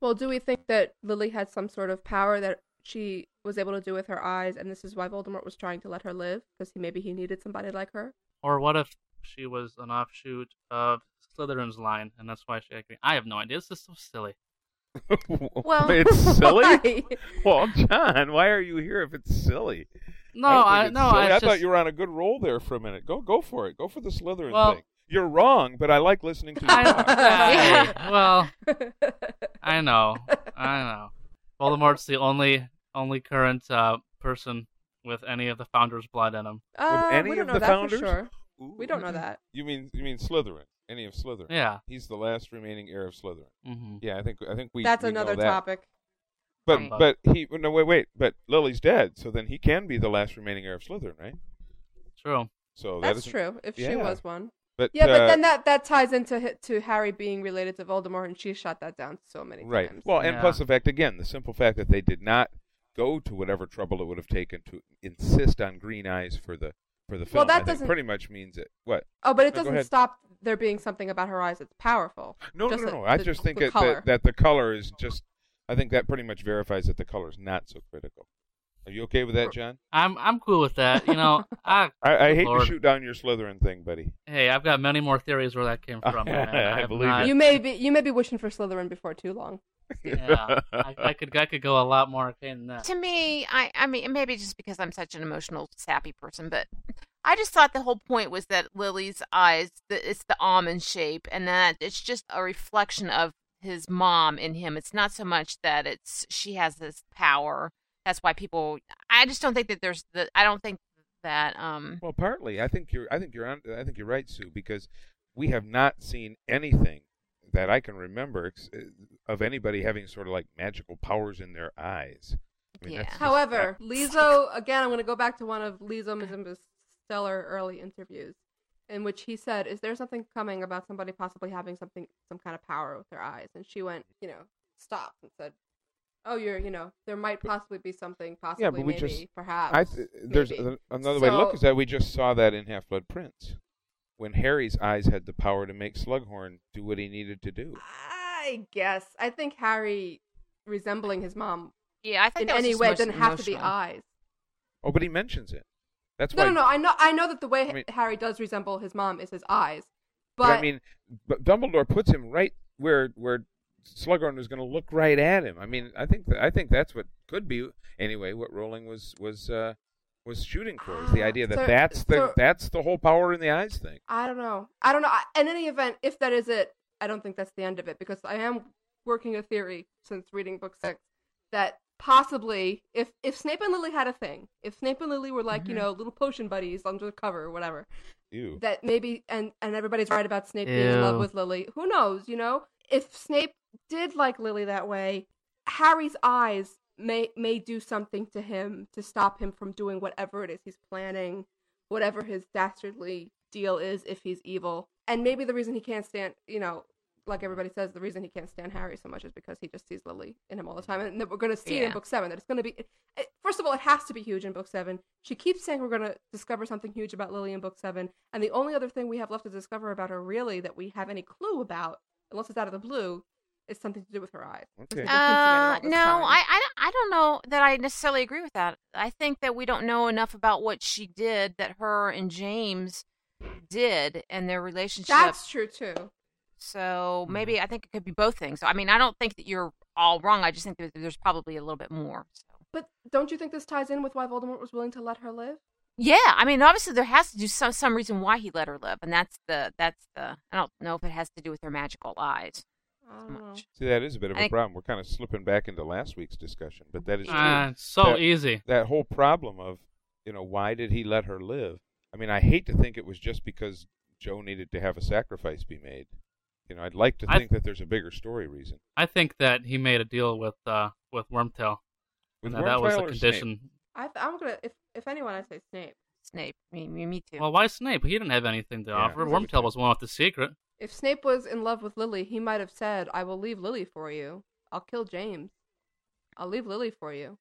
Well, do we think that Lily had some sort of power that she was able to do with her eyes, and this is why Voldemort was trying to let her live because he, maybe he needed somebody like her? Or what if she was an offshoot of Slytherin's line, and that's why she had green? I have no idea. This is so silly. Well- it's silly. Why? Well, John, why are you here if it's silly? No, don't I- it's no, silly. I I thought you were on a good roll there for a minute. Go, go for it. Go for the Slytherin Well- thing. You're wrong, but I like listening to you talk. I, well, I know, I know. Voldemort's the only only current uh, person with any of the founders' blood in him. Uh, any we don't of know the that founders? for sure. We don't know that. You mean you mean Slytherin? Any of Slytherin? Yeah. He's the last remaining heir of Slytherin. Mhm. Yeah, I think I think we. That's we know another that. topic. But Right. but he no wait wait but Lily's dead, so then he can be the last remaining heir of Slytherin, right? True. So that That's true. If she was one. But yeah, but uh, then that that ties into hi- to Harry being related to Voldemort, and she shot that down so many Right. times. Well, and Yeah. plus the fact again, the simple fact that they did not go to whatever trouble it would have taken to insist on green eyes for the for the film. Well, that I doesn't- pretty much means it. What? Oh, but it No, doesn't stop there being something about her eyes that's powerful. No, Just no, the- no. I just think the that, that that the color is just. I think that pretty much verifies that the color is not so critical. Are you okay with that, John? I'm I'm cool with that. You know, I I, I hate Lord. to shoot down your Slytherin thing, buddy. Hey, I've got many more theories where that came from. man. I have believe not- it. You may be you may be wishing for Slytherin before too long. Yeah, I, I could I could go a lot more arcane than that. To me, I I mean maybe just because I'm such an emotional, sappy person, but I just thought the whole point was that Lily's eyes, the, it's the almond shape, and that it's just a reflection of his mom in him. It's not so much that it's she has this power. That's why people. I just don't think that there's the. I don't think that. Um. Well, partly, I think you're. I think you're on. I think you're right, Sue, because we have not seen anything that I can remember ex- uh, of anybody having sort of like magical powers in their eyes. I mean, that's just However, not- Lizo again, I'm going to go back to one of Lizo Mzimba's stellar early interviews, in which he said, "Is there something coming about somebody possibly having something, some kind of power with their eyes?" And she went, you know, stopped and said, "Oh, you're, you know, there might possibly be something, possibly, yeah, but we maybe, just. perhaps." I th- there's maybe." a- another way to look is that we just saw that in Half Blood Prince, when Harry's eyes had the power to make Slughorn do what he needed to do. I guess I think Harry resembling his mom. Yeah, I think in that was any just way most didn't have to be eyes. Oh, but he mentions it. That's No, why. no, no. I know, I know that the way I mean- Harry does resemble his mom is his eyes, But, but, I mean, but Dumbledore puts him right where where Slughorn was going to look right at him. I mean, I think that, I think that's what could be anyway. What Rowling was was uh, was shooting for is the idea that So- that's the so- that's the whole power in the eyes thing. I don't know. I don't know. In any event, if that is it, I don't think that's the end of it because I am working a theory since reading book six that possibly if if Snape and Lily had a thing, if Snape and Lily were like you Mm-hmm. know little potion buddies under the cover or whatever, Ew. that maybe and and everybody's right about Snape being in love with Lily. Who knows? You know, if Snape did like Lily that way, Harry's eyes may may do something to him to stop him from doing whatever it is he's planning, whatever his dastardly deal is if he's evil. And maybe the reason he can't stand, you know, like everybody says, the reason he can't stand Harry so much is because he just sees Lily in him all the time, and that we're going to see it in book seven. That it's going to be, it, it- first of all, it has to be huge in book seven. She keeps saying we're going to discover something huge about Lily in book seven, and the only other thing we have left to discover about her, really, that we have any clue about, unless it's out of the blue, is something to do with her eyes. Okay. they've been hinting at it all Uh, no, time. I, I, don't- I don't know that I necessarily agree with that. I think that we don't know enough about what she did that her and James did and their relationship. That's true too. So maybe I think it could be both things. So I mean, I don't think that you're all wrong. I just think that there's probably a little bit more. So. But don't you think this ties in with why Voldemort was willing to let her live? Yeah, I mean, obviously there has to do some some reason why he let her live, and that's the that's the. I don't know if it has to do with her magical eyes. So much. See, that is a bit of I a think- problem. We're kind of slipping back into last week's discussion, but that is true. Ah, so That- easy. That whole problem of, you know, why did he let her live? I mean, I hate to think it was just because Jo needed to have a sacrifice be made. You know, I'd like to I- think that there's a bigger story reason. I think that he made a deal with uh with Wormtail. With and that, that was Wormtail the condition. I, I'm gonna, if if anyone, I say Snape. Snape, me, me, me too. Well, why Snape? He didn't have anything to Yeah, offer. Wormtail was one with the secret. If Snape was in love with Lily, he might have said, "I will leave Lily for you. I'll kill James. I'll leave Lily for you."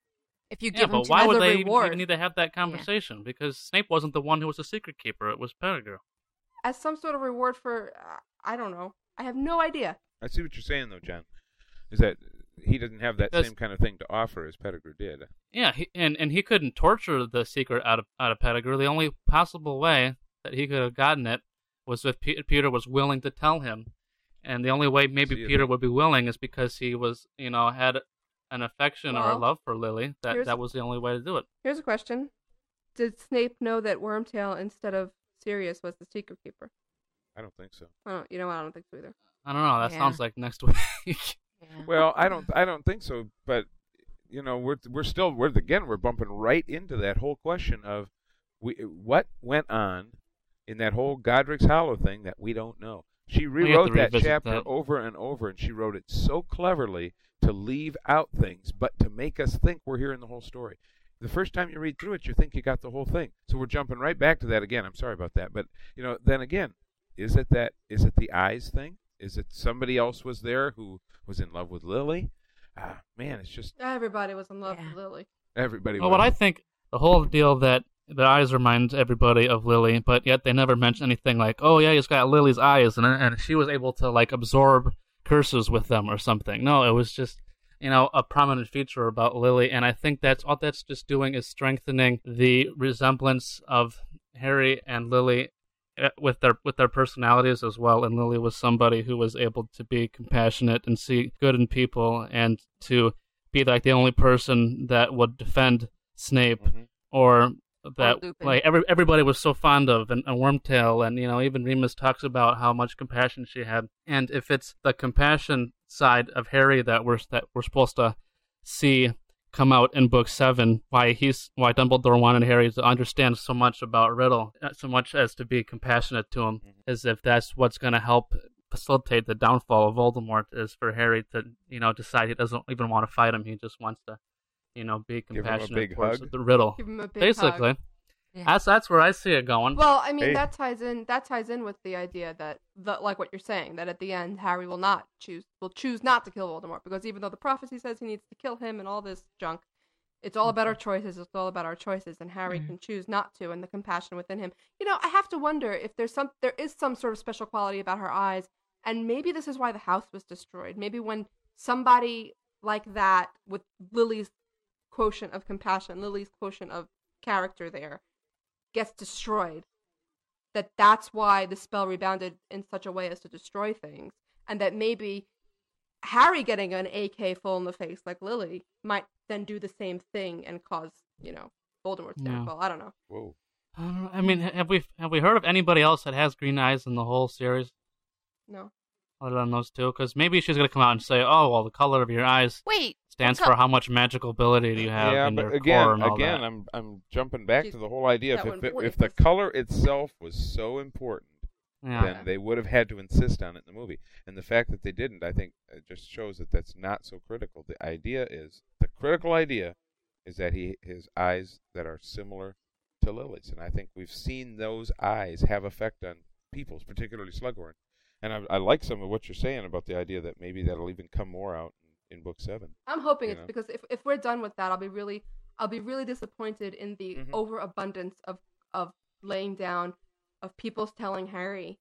If you Yeah, give him but to why would they reward. even need to have that conversation? Because Snape wasn't the one who was the secret keeper. It was Pettigrew. as some sort of reward for, uh, I don't know. I have no idea. I see what you're saying, though, John. Is that he doesn't have that Because- same kind of thing to offer as Pettigrew did. Yeah, he, and and he couldn't torture the secret out of out of Pettigrew. The only possible way that he could have gotten it was if Pe- Peter was willing to tell him, and the only way maybe See Peter there. would be willing is because he was, you know, had an affection or a love for Lily. That that was the only way to do it. Here's a question: Did Snape know that Wormtail instead of Sirius was the secret keeper? I don't think so. I don't, you know, what? I don't think so either. I don't know. That Yeah. sounds like next week. Well, I don't. I don't think so. But you know, we're we're still we're again we're bumping right into that whole question of we what went on in that whole Godric's Hollow thing that we don't know. She rewrote that chapter that. over and over, and she wrote it so cleverly to leave out things, but to make us think we're hearing the whole story. The first time you read through it, you think you got the whole thing. So we're jumping right back to that again. I'm sorry about that, but you know, then again, is it that? Is it the eyes thing? Is it somebody else was there who was in love with Lily? Ah, man, it's just Everybody was in love with Lily. everybody. Well, was. what I think the whole deal that the eyes remind everybody of Lily, but yet they never mention anything like, "Oh yeah, he's got Lily's eyes," and and she was able to like absorb curses with them or something. No, it was just you know a prominent feature about Lily, and I think that's all that's just doing is strengthening the resemblance of Harry and Lily uh, with their with their personalities as well. And Lily was somebody who was able to be compassionate and see good in people, and to be like the only person that would defend Snape or that like every everybody was so fond of and, and Wormtail and you know even Remus talks about how much compassion she had. And if it's the compassion side of Harry that we're that we're supposed to see come out in book seven why he's why Dumbledore wanted Harry to understand so much about Riddle uh, so much as to be compassionate to him as if that's what's going to help facilitate the downfall of Voldemort is for Harry to you know decide he doesn't even want to fight him. He just wants to you know be him a compassionate big towards hug? the Riddle Give him a big basically hug. that's that's where I see it going Well, I mean Hey. that ties in that ties in with the idea that the, like what you're saying that at the end Harry will not choose will choose not to kill Voldemort because even though the prophecy says he needs to kill him and all this junk, it's all about our choices. It's all about our choices, and Harry Mm-hmm. can choose not to, and the compassion within him. You know, I have to wonder if there's some there is some sort of special quality about her eyes, and maybe this is why the house was destroyed. Maybe when somebody like that with Lily's quotient of compassion, Lily's quotient of character there gets destroyed that that's why the spell rebounded in such a way as to destroy things and that maybe harry getting an ak full in the face like lily might then do the same thing and cause you know Voldemort's Yeah. downfall. I don't know. Whoa. Uh, I mean, have we have we heard of anybody else that has green eyes in the whole series No. other than those two? Because maybe she's gonna come out and say, "Oh, well, the color of your eyes Wait, stands for how much magical ability do you have yeah, in but your again, core and all again, that." I'm I'm jumping back to the whole idea. that If if, it, if the color itself was so important, Yeah. then they would have had to insist on it in the movie. And the fact that they didn't, I think, it just shows that that's not so critical. The idea is the critical idea is that he his eyes that are similar to Lily's, and I think we've seen those eyes have effect on people's, particularly Slughorn. And I, I like some of what you're saying about the idea that maybe that'll even come more out in, in book seven. I'm hoping it's know? because if, if we're done with that, I'll be really I'll be really disappointed in the Mm-hmm. overabundance of of laying down of people telling Harry,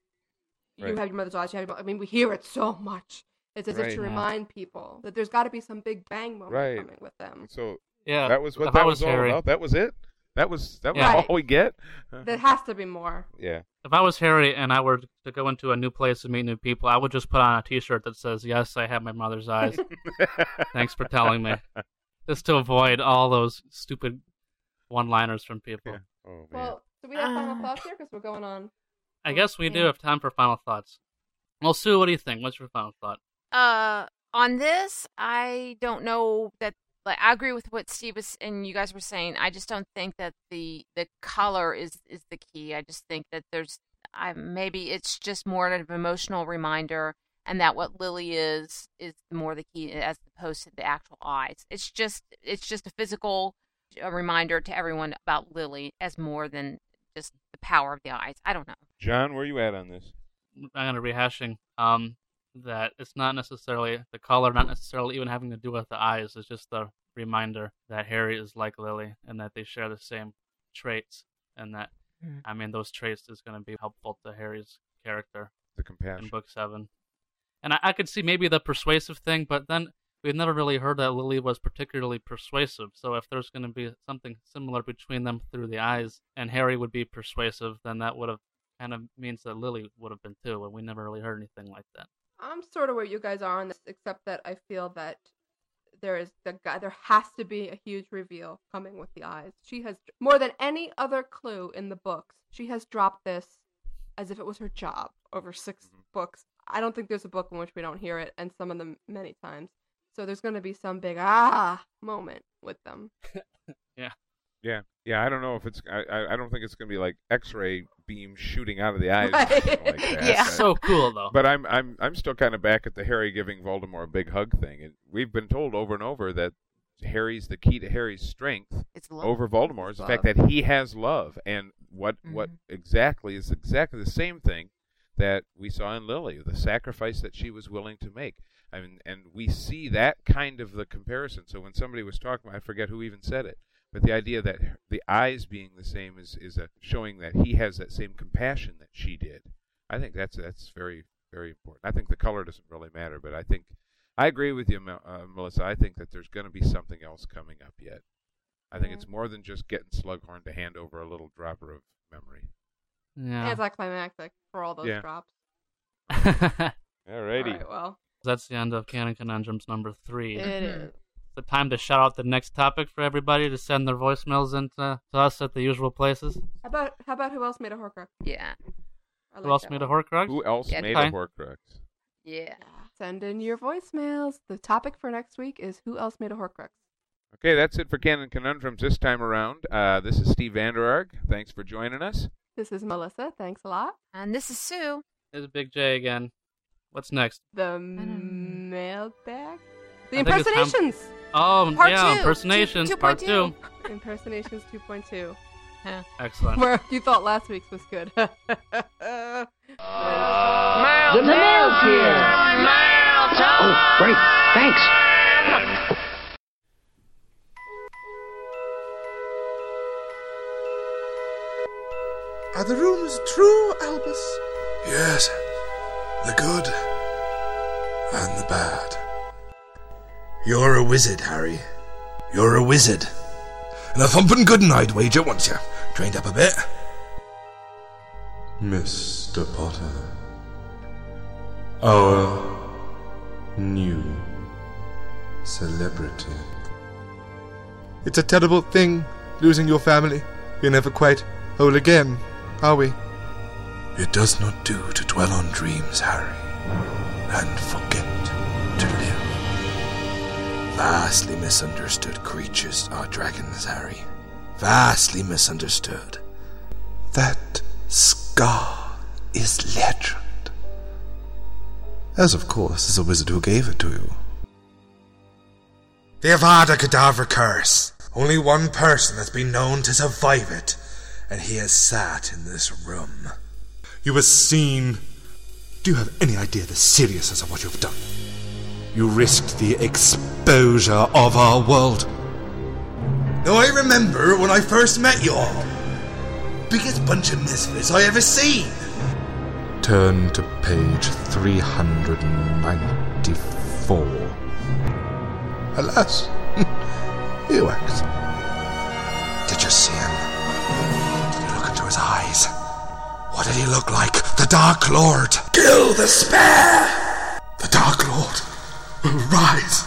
"You Right. have your mother's eyes." You have your, mo-" I mean, we hear it so much. It's as if to remind people that there's got to be some big bang moment Right. coming with them. So Yeah, that was what if I that was was all about. That was it. That was that was Yeah. all we get. There has to be more. Yeah. If I was Harry and I were to go into a new place and meet new people, I would just put on a T-shirt that says, "Yes, I have my mother's eyes." Thanks for telling me. Just to avoid all those stupid one-liners from people. Oh Well, do we have final thoughts here? Because we're going on. I guess we do have time for final thoughts. Well, Sue, what do you think? What's your final thought? Uh, on this, I don't know that. Like, I agree with what Steve was and you guys were saying. I just don't think that the the color is is the key. I just think that there's, I maybe it's just more of an emotional reminder, and that what Lily is is more the key as opposed to the actual eyes. It's just it's just a physical a reminder to everyone about Lily as more than just the power of the eyes. I don't know. John, where are you at on this? I'm kind of rehashing um, that it's not necessarily the color, not necessarily even having to do with the eyes. It's just the reminder that Harry is like Lily and that they share the same traits, and that Mm. I mean those traits is going to be helpful to Harry's character The compassion. in book seven. And I, I could see maybe the persuasive thing, but then we've never really heard that Lily was particularly persuasive. So if there's going to be something similar between them through the eyes, and Harry would be persuasive, then that would have kind of means that Lily would have been too, and we never really heard anything like that. I'm sort of where you guys are on this, except that I feel that there is the guy. There has to be a huge reveal coming with the eyes. She has more than any other clue in the books. She has dropped this as if it was her job over 6 books. I don't think there's a book in which we don't hear it, and some of them many times. So there's going to be some big ah moment with them. yeah. Yeah, yeah. I don't know if it's. I, I, I don't think it's gonna be like X-ray beam shooting out of the eyes. Right. like that. Yeah. So cool, though. But I'm I'm I'm still kind of back at the Harry giving Voldemort a big hug thing, and we've been told over and over that Harry's the key to Harry's strength It's love. over Voldemort's the fact that he has love, and what what Mm-hmm. exactly is exactly the same thing that we saw in Lily, the sacrifice that she was willing to make. I mean, and we see that kind of the comparison. So when somebody was talking, I forget who even said it, but the idea that the eyes being the same is is a, showing that he has that same compassion that she did. I think that's that's very very important. I think the color doesn't really matter, but I think I agree with you, uh, Melissa. I think that there's going to be something else coming up yet. I think it's more than just getting Slughorn to hand over a little dropper of memory. Yeah. Anticlimactic for all those Yeah. drops. Alrighty. All right, well, That's the end of Canon Conundrums number three. It is. The time to shout out the next topic for everybody to send their voicemails in to, to us at the usual places. how about how about who else made a Horcrux? Yeah. I Who like else that made a one. Horcrux? Who else Yeah, made okay. a Horcrux? Yeah. Send in your voicemails. The topic for next week is who else made a Horcrux. Okay, that's it for Canon Conundrums this time around. Uh, this is Steve Vander Ark. Thanks for joining us. This is Melissa. Thanks a lot. And this is Sue. There's Big J again. What's next? The mailbag. The I it's time- impersonations. Oh, Part yeah, two. impersonations, Two- part 2.2. two. Impersonations 2.2. Excellent. Where you thought last week's was good. The mail's here. Oh, great. Thanks. Are the rumors true, Albus? Yes, the good and the bad. You're a wizard, Harry. You're a wizard. And a thumping good I'd wager once you trained up a bit. Mr. Potter. Our new celebrity. It's a terrible thing losing your family. We're never quite whole again, are we? It does not do to dwell on dreams, Harry, and forget to live. Vastly misunderstood creatures are dragons, Harry. Vastly misunderstood. That scar is legend. As, of course, is the wizard who gave it to you. The Avada Kedavra curse. Only one person has been known to survive it, and he has sat in this room. You were seen. Do you have any idea the seriousness of what you've done? You risked the exposure of our world. Now I remember when I first met you all. Biggest bunch of misfits I ever seen. Turn to page 394. Alas, earwax. Did you see him? Did you look into his eyes? What did he look like? The Dark Lord! Kill the spare! The Dark Lord will rise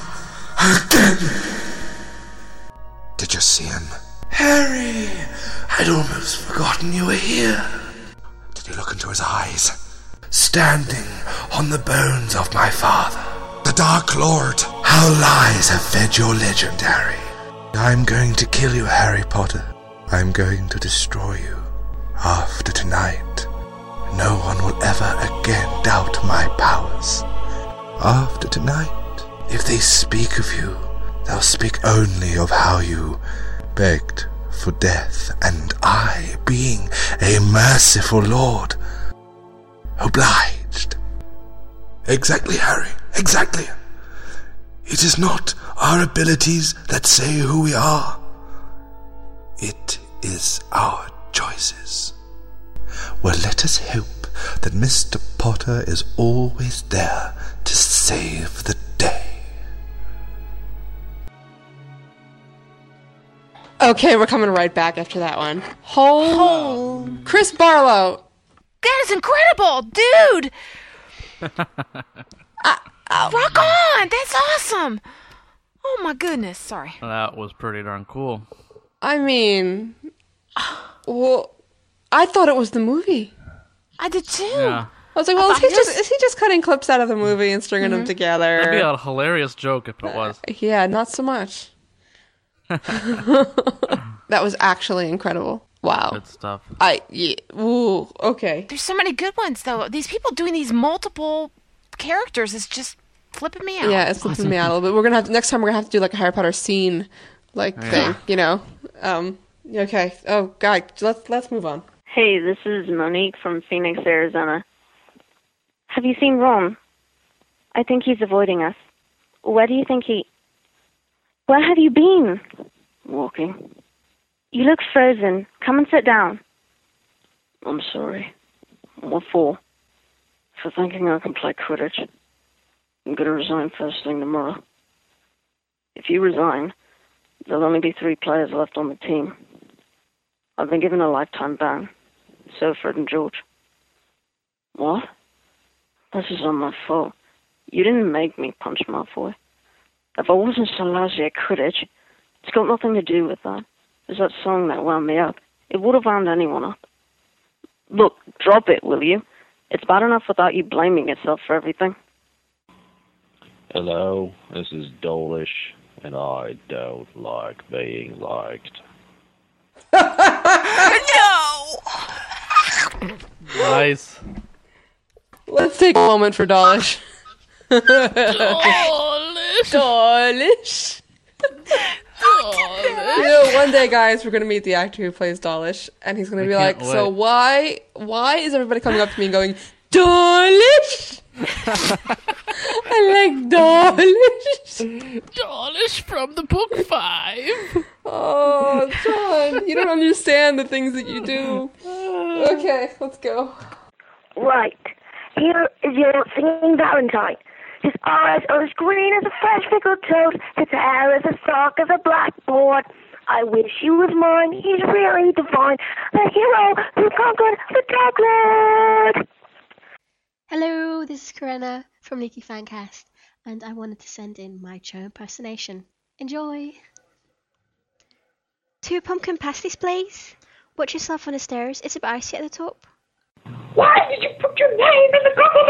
again! Did you see him? Harry! I'd almost forgotten you were here. Did you look into his eyes? Standing on the bones of my father. The Dark Lord. How lies have fed your legend, Harry. I'm going to kill you, Harry Potter. I'm going to destroy you. After tonight, no one will ever again doubt my powers. After tonight, if they speak of you, they'll speak only of how you begged for death, and I, being a merciful lord, obliged. Exactly, Harry, exactly. It is not our abilities that say who we are. It is our choices. Well, let us hope that Mr. Potter is always there to save the Okay, we're coming right back after that one. Whole Chris Barlow. That is incredible, dude. Rock on! That's awesome. Oh my goodness. Sorry. That was pretty darn cool. I mean, well, I thought it was the movie. I did too. Yeah. I was like, well, is he just is he just cutting clips out of the movie and stringing them Mhm. together? That'd be a hilarious joke if it was. Yeah, not so much. that was actually incredible. Wow. Good stuff. I yeah, ooh okay. There's so many good ones though. These people doing these multiple characters is just flipping me out. Yeah, it's flipping me out a little bit. We're gonna have next time we're gonna have to do like a Harry Potter scene like Yeah. thing, you know. Um okay. Oh god, let's let's move on. Hey, this is Monique from Phoenix, Arizona. Have you seen Ron? I think he's avoiding us. Where do you think he. Where have you been? Walking. You look frozen. Come and sit down. I'm sorry. What for? For thinking I can play Quidditch. I'm going to resign first thing tomorrow. If you resign, there'll only be three players left on the team. I've been given a lifetime ban. So Fred and George. What? This is not my fault. You didn't make me punch Malfoy. If I wasn't so lousy at Quidditch, it's got nothing to do with that. It's that song that wound me up. It would have wound anyone up. Look, drop it, will you? It's bad enough without you blaming yourself for everything. Hello, this is Dawlish, and I don't like being liked. No! nice. Let's take a moment for Dawlish. Dawlish. Dawlish. You know, one day, guys, we're gonna meet the actor who plays Dawlish, and he's gonna I be can't like, "So wait. why, why is everybody coming up to me and going, Dawlish? I like Dawlish. Dawlish from the book five. Oh, John, you don't understand the things that you do. Okay, let's go. Right. Here is your singing Valentine. His eyes are as green as a fresh pickled toad. His hair is as dark as a blackboard. I wish he was mine. He's really divine. The hero who conquered the Dark Lord. Hello, this is Corinna from Leaky Fancast, and I wanted to send in my Cho impersonation. Enjoy! Two pumpkin pasties, please. Watch yourself on the stairs. It's a bit icy at the top. Why did you put your name in the cup of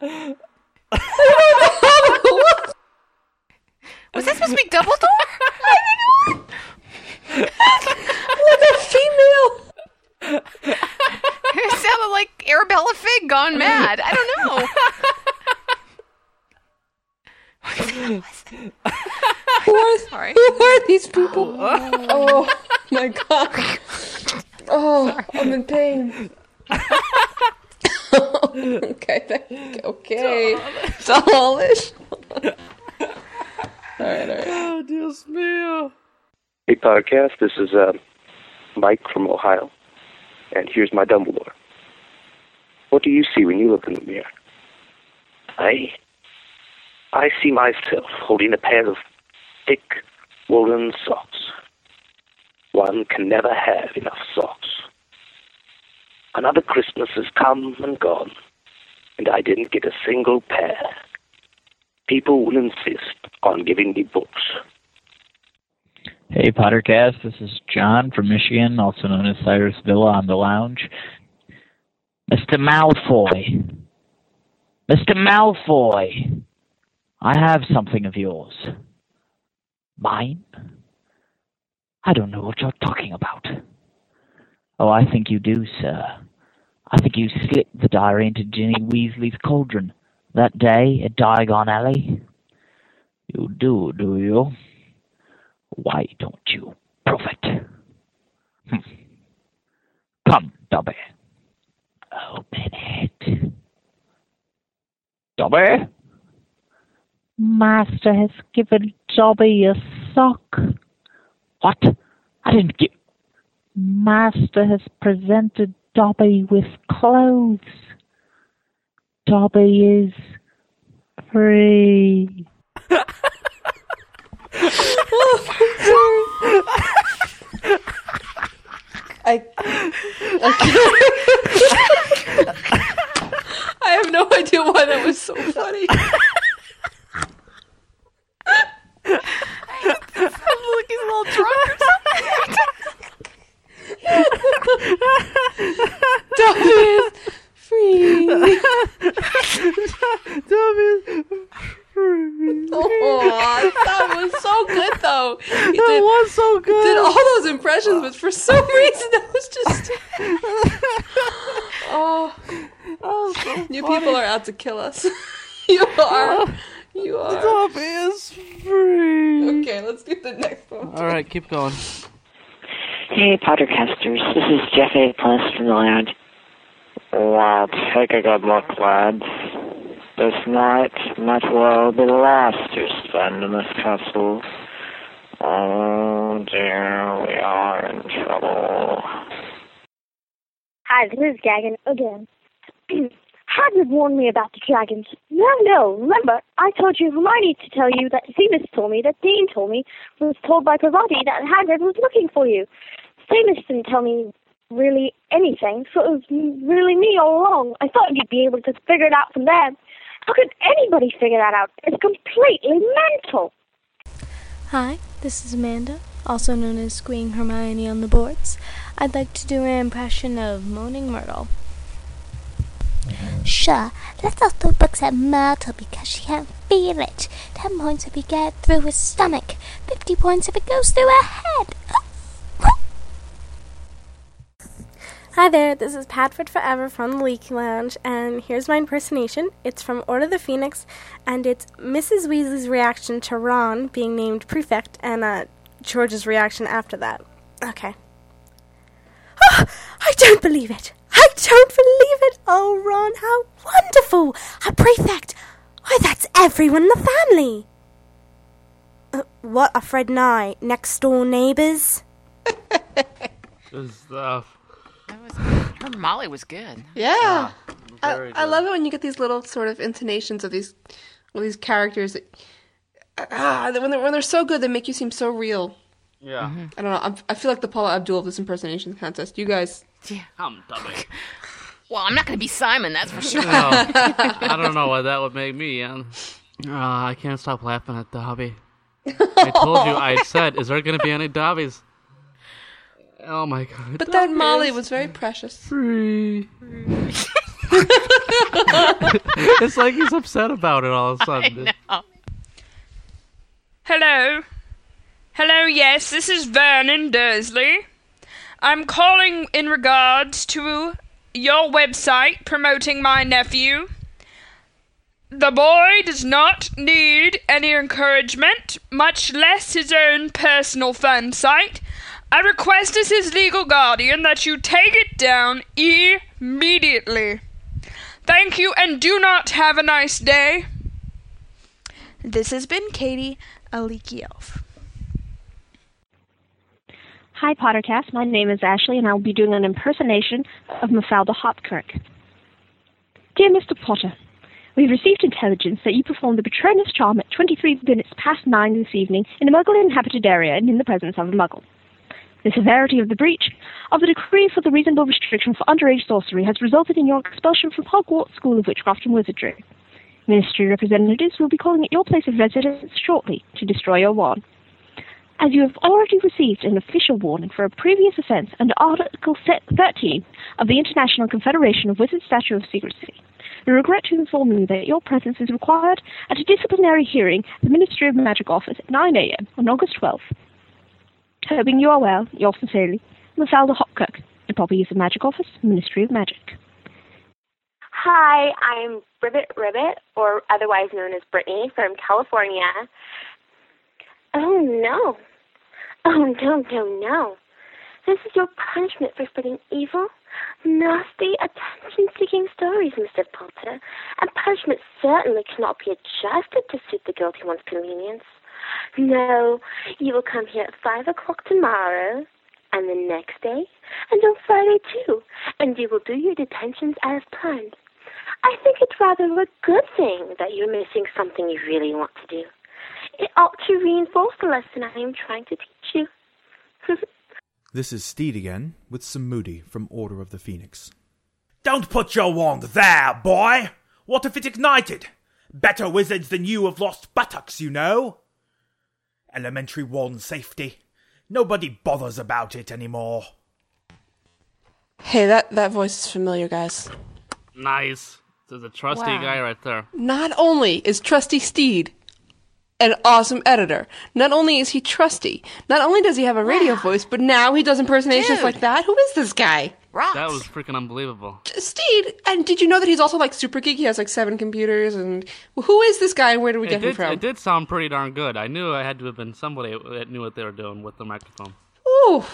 the? Was that supposed to be like a female. it sounded like Arabella Fig gone mad. I don't know. Who are, Sorry. who are these people? Oh my god. Oh, I'm in pain. okay, thank- okay. Dawlish. alright, alright. Oh, Dios mío. Hey, podcast. This is uh, Mike from Ohio, and here's my Dumbledore. What do you see when you look in the mirror? I, I see myself holding a pair of thick woolen socks. One can never have enough socks. Another Christmas has come and gone, and I didn't get a single pair. People will insist on giving me books. Hey, Pottercast. This is John from Michigan, also known as Cyrus Villa on the Lounge. Mr. Malfoy. Mr. Malfoy. I have something of yours. Mine? I don't know what you're talking about. Oh, I think you do, sir. I think you slipped the diary into Ginny Weasley's cauldron that day at Diagon Alley. You do, do you? Why don't you prove it? Hmm. Come, Dobby. Open it. Dobby? Master has given Dobby a sock. What? I didn't get. Master has presented Dobby with clothes. Dobby is free. I, I have no idea why that was so funny. Like he's a little drunk or Dobby is free. Dobby is Oh, that was so good though. He That was so good. Did all those impressions, but for some reason that was just. oh, oh you people are out to kill us. you are. Oh. You are. Dobby is free. Okay, let's get the next one. All right, keep going. Hey, Pottercasters. This is Jeff A. Plus from the lounge. Wow, take a good look, lads. This night might well be the last you spend in this castle. Oh dear, we are in trouble. Hi, this is Gagan again. Hagrid warned me about the dragons. No, no, remember, I told you Hermione to tell you that Seamus told me, that Dean told me, was told by Parvati that Hagrid was looking for you. Seamus didn't tell me really anything, so it was really me all along. I thought you'd be able to figure it out from there. How could anybody figure that out? It's completely mental. Hi, this is Amanda, also known as Squeeing Hermione on the boards. I'd like to do an impression of Moaning Myrtle. Sure, let's all throw books at Myrtle because she can't feel it. Ten points if we get it through her stomach. Fifty points if it goes through her head. Hi there, this is Padfoot Forever from the Leaky Lounge, and here's my impersonation. It's from Order of the Phoenix, and it's Mrs. Weasley's reaction to Ron being named prefect, and uh, George's reaction after that. Okay. Ah, I don't believe it! I don't believe it! Oh, Ron, how wonderful! A prefect! Why, that's everyone in the family! Uh, what are Fred and I, next door neighbours? Good stuff. Her Molly was good. Yeah, I, very I love it when you get these little sort of intonations of these, of these characters. That, ah, when they're when they're so good, they make you seem so real. Yeah. I don't know. I'm, I feel like the Paula Abdul of this impersonation contest. You guys, Yeah. I'm dummy. Well, I'm not going to be Simon, that's for sure. No, I don't know why that would make me. Um, uh, I can't stop laughing at Dobby. I told you, I said, is there going to be any Dobbies? Oh my god. But then Molly was very precious. Free. it's like he's upset about it all of a sudden. Hello. Hello, yes, this is Vernon Dursley. I'm calling in regards to your website promoting my nephew. The boy does not need any encouragement, much less his own personal fan site. I request as his legal guardian that you take it down immediately. Thank you and do not have a nice day. This has been Katie, a leaky elf. Hi, Pottercast. My name is Ashley, and I will be doing an impersonation of Mafalda Hopkirk. Dear Mr. Potter, we have received intelligence that you performed the Patronus charm at 23 minutes past nine this evening in a Muggle-inhabited area and in the presence of a Muggle. The severity of the breach of the decree for the reasonable restriction for underage sorcery has resulted in your expulsion from Hogwarts School of Witchcraft and Wizardry. Ministry representatives will be calling at your place of residence shortly to destroy your wand. As you have already received an official warning for a previous offense under Article 13 of the International Confederation of Wizards Statute of Secrecy, we regret to inform you that your presence is required at a disciplinary hearing at the Ministry of Magic office at 9 a.m. on August 12th. Hoping you are well, yours sincerely, Mafalda Hopkirk, the use of Magic Office, Ministry of Magic. Hi, I'm Ribbit Ribbit, or otherwise known as Brittany, from California. Oh no. Oh no, no, no. This is your punishment for spreading evil, nasty, attention seeking stories, Mr. Potter. And punishment certainly cannot be adjusted to suit the guilty one's convenience. No, you will come here at five o'clock tomorrow, and the next day, and on Friday too, and you will do your detentions as planned. I think it's rather a good thing that you're missing something you really want to do. It ought to reinforce the lesson I am trying to teach you. This is Steed again, with some Moody from Order of the Phoenix. Don't put your wand there, boy! What if it ignited? Better wizards than you have lost buttocks, you know. Elementary wand safety. Nobody bothers about it anymore. Hey, that, that voice is familiar, guys. Nice. There's a trusty Wow. guy right there. Not only is Trusty Steed an awesome editor, not only is he trusty, not only does he have a radio voice, but now he does impersonations Dude. like that. Who is this guy? Rocks. That was freaking unbelievable. Steed, and did you know that he's also like super geek? He has like seven computers, and who is this guy, and where did we It get him from? it did sound pretty darn good. I knew I had to have been somebody that knew what they were doing with the microphone. Ooh,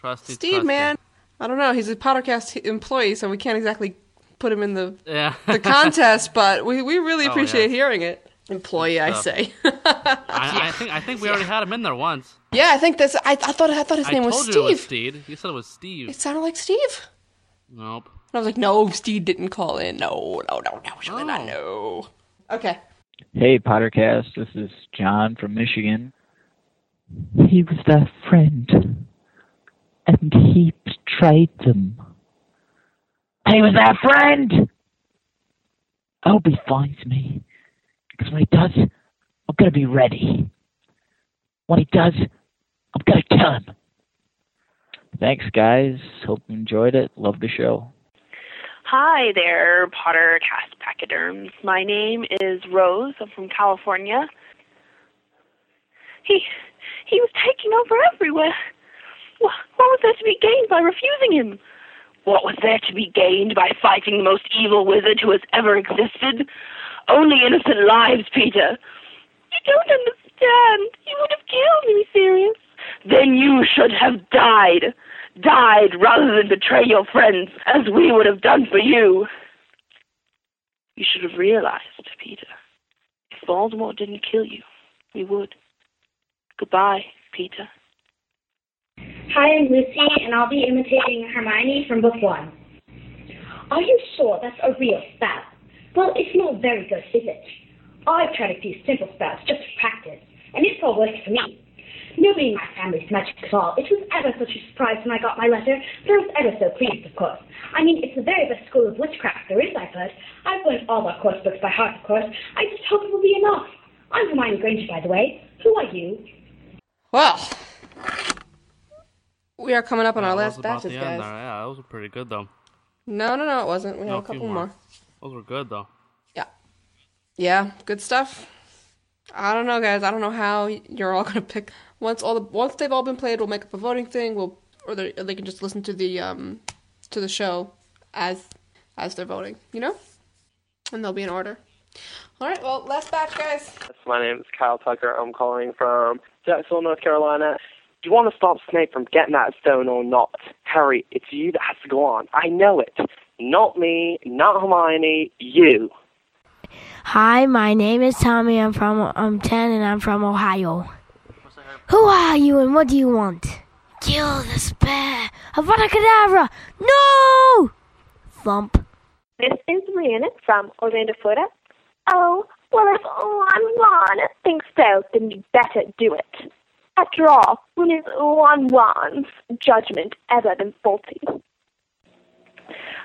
Trusty, Steed, trusty. man. I don't know. He's a Pottercast employee, so we can't exactly put him in the Yeah. the contest, but we, we really Oh, appreciate yeah. hearing it. Employee, I say. I, I think I think we already had him in there once. yeah, I think that's. I, I thought I thought his I name told was you Steve. it was Steed. You said it was Steve. It sounded like Steve. Nope. And I was like, no, Steve didn't call in. No, no, no, no, surely Oh. not. No. Okay. Hey, Pottercast. This is John from Michigan. He was their friend, and he betrayed them. He was their friend. I hope he finds me, because when he does, I'm gonna be ready. When he does, I'm gonna kill him. Thanks, guys. Hope you enjoyed it. Love the show. Hi there, Potter Cast Pachyderms. My name is Rose. I'm from California. He he was taking over everywhere. What, what was there to be gained by refusing him? What was there to be gained by fighting the most evil wizard who has ever existed? Only innocent lives, Peter. You don't understand. You would have killed me, Sirius. Then you should have died. Died rather than betray your friends, as we would have done for you. You should have realized, Peter. If Voldemort didn't kill you, we would. Goodbye, Peter. Hi, I'm Lucy, and I'll be imitating Hermione from book one. Are you sure that's a real spout? Well, it's not very good, is it? I've tried a few simple spells just for practice, and it's all worked for me. Nobody in my family's magic at all. It was ever such a surprise when I got my letter, but I was ever so pleased, of course. I mean, it's the very best school of witchcraft there is, I've heard. I've learned all our course books by heart, of course. I just hope it will be enough. I'm Hermione Granger, by the way. Who are you? Well, we are coming up on our last was about batches, guys. there. Yeah, those were pretty good though. No, no, no, it wasn't. We No, have a few couple more. Those were good though. Yeah, Yeah, good stuff. I don't know, guys. I don't know how you're all gonna pick. Once all the once they've all been played, we'll make up a voting thing. We'll or they, they can just listen to the um to the show as as they're voting. You know, and they'll be in order. All right. Well, last batch, guys. My name is Kyle Tucker. I'm calling from Jacksonville, North Carolina. Do you want to stop Snape from getting that stone or not? Harry, it's you that has to go on. I know it. Not me, not Hermione, you. Hi, my name is Tommy. I'm from I'm 10 and I'm from Ohio. Who are you and what do you want? Kill the spare. Avada Kedavra! No! Thump. This is Rhiannon from Orlando, Florida. Oh, well, if one one thinks so, then you better do it. After all, when is one one's judgment ever been faulty?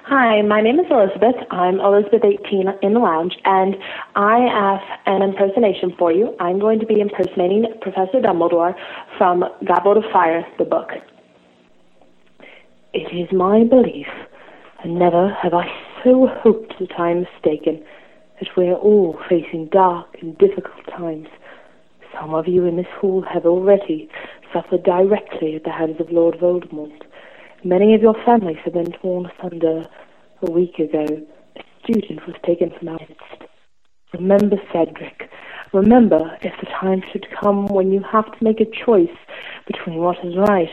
Hi, my name is Elizabeth. I'm Elizabeth 18 in the lounge, and I have an impersonation for you. I'm going to be impersonating Professor Dumbledore from Goblet of Fire, the book. It is my belief, and never have I so hoped that I am mistaken, that we are all facing dark and difficult times. Some of you in this hall have already suffered directly at the hands of Lord Voldemort. Many of your families have been torn asunder. A week ago, a student was taken from our midst. Remember, Cedric. Remember, if the time should come when you have to make a choice between what is right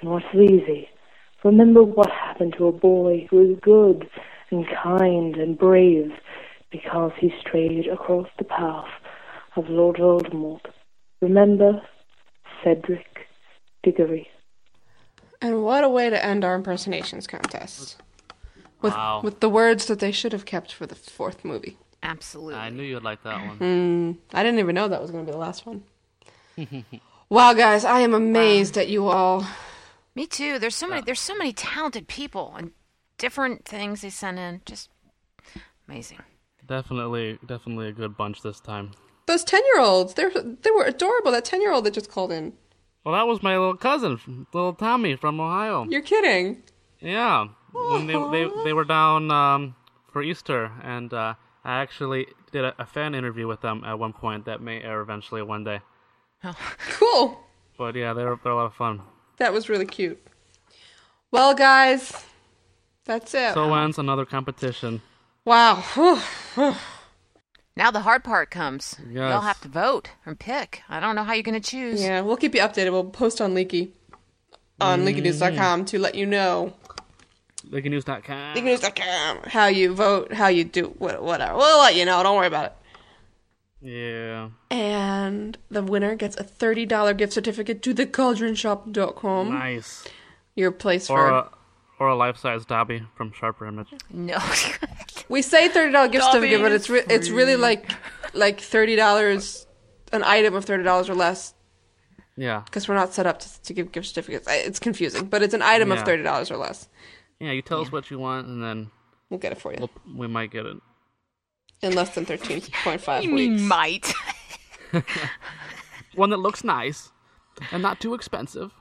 and what is easy, remember what happened to a boy who was good and kind and brave because he strayed across the path of Lord Voldemort. Remember, Cedric Diggory. And what a way to end our impersonations contest. With Wow. with the words that they should have kept for the fourth movie. Absolutely. I knew you'd like that one. Hmm. I didn't even know that was going to be the last one. Wow, guys, I am amazed at you all. Me too. There's so many. There's so many talented people and different things they sent in. Just amazing. Definitely, definitely a good bunch this time. Those ten year olds, they're they were adorable. That ten year old that just called in. Well, that was my little cousin, little Tommy from Ohio. You're kidding. Yeah, when they they they were down um, for Easter, and uh, I actually did a, a fan interview with them at one point that may air eventually one day. Cool. But yeah, they're they're a lot of fun. That was really cute. Well, guys, that's it. So ends another competition. wow. Now the hard part comes. You'll have to vote and pick. I don't know how you're going to choose. Yeah, we'll keep you updated. We'll post on Leaky on mm-hmm. leakynews.com to let you know LeakyNews.com. leakynews.com how you vote, how you do whatever. We'll let you know. Don't worry about it. Yeah. And the winner gets a $30 gift certificate to thecauldronshop.com. Nice. Your place Or for a or a life size Dobby from Sharper Image. No. We say thirty dollar gift certificate, but it's re- it's really like like thirty dollars, an item of thirty dollars or less, Yeah. because we're not set up to, to give gift certificates. I- It's confusing, but it's an item of thirty dollars or less. Yeah, you tell us what you want, and then We'll get it for you we'll, we might get it. in less than thirteen point five You mean weeks. might. One that looks nice and not too expensive.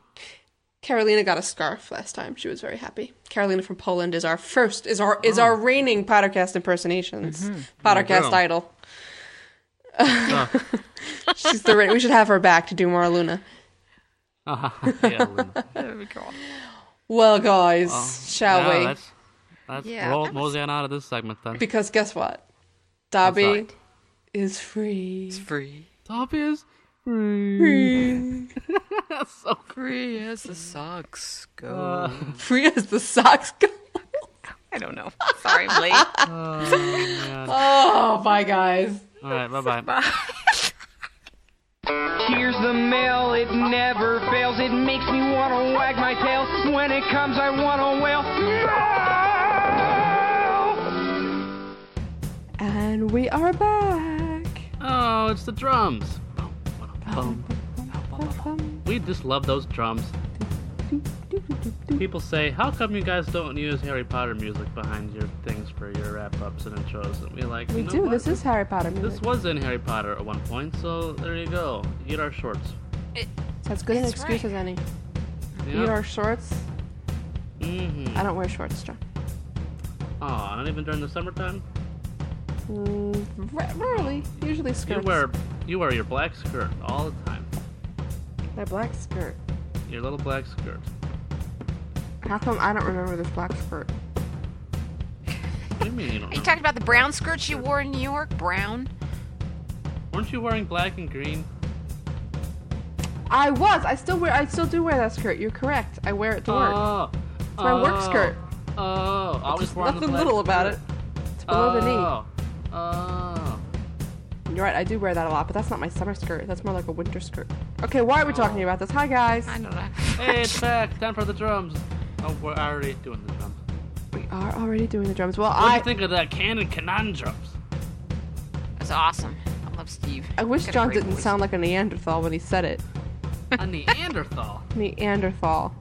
Carolina got a scarf last time. She was very happy. Carolina from Poland is our first is our is our reigning Pottercast impersonations Pottercast girl. idol. She's the reign- we should have her back to do more Luna. yeah, Luna. Well, guys, Well, shall yeah, we? Let's, let's Yeah, roll that was- mosey on out of this segment then. Because guess what? Dobby is free. It's free. Dobby is free. so free as the socks go. Uh, free as the socks go. I don't know. Sorry, I'm late. Oh. Oh, bye, guys. All right, bye bye. Here's the mail, it never fails. It makes me want to wag my tail. When it comes, I want to wail. And we are back. Oh, it's the drums. We just love those drums. People say, "How come you guys don't use Harry Potter music behind your things for your wrap-ups and intros?" And we like, We you know do. what? This is Harry Potter music. This was in Harry Potter at one point, so there you go. Eat our shorts. So as good an That's excuse as any. Yeah. Eat our shorts. Mm-hmm. I don't wear shorts, John. Oh, not even during the summertime. Mm, ra- rarely. Usually You skirts. wear you wear your black skirt all the time. my black skirt. Your little black skirt. How come I don't remember this black skirt? What do you mean you don't Are you know? talking about the brown skirt you wore in New York? Brown? Weren't you wearing black and green? I was. I still wear. I still do wear that skirt. You're correct. I wear it to work. Oh, it's my work oh, skirt. Oh, oh. I was Just wearing the nothing black little about it. It's below the knee. Oh, oh. You're right. I do wear that a lot, but that's not my summer skirt. That's more like a winter skirt. Okay, why are we talking about this? Hi guys. I know that. Hey, it's back. Time for the drums. Oh, we're already doing the drums. We are already doing the drums. Well, What do I you think of that Canon conundrums? That's awesome. I love Steve. I wish John didn't voice. sound like a Neanderthal when he said it. A Neanderthal. Neanderthal.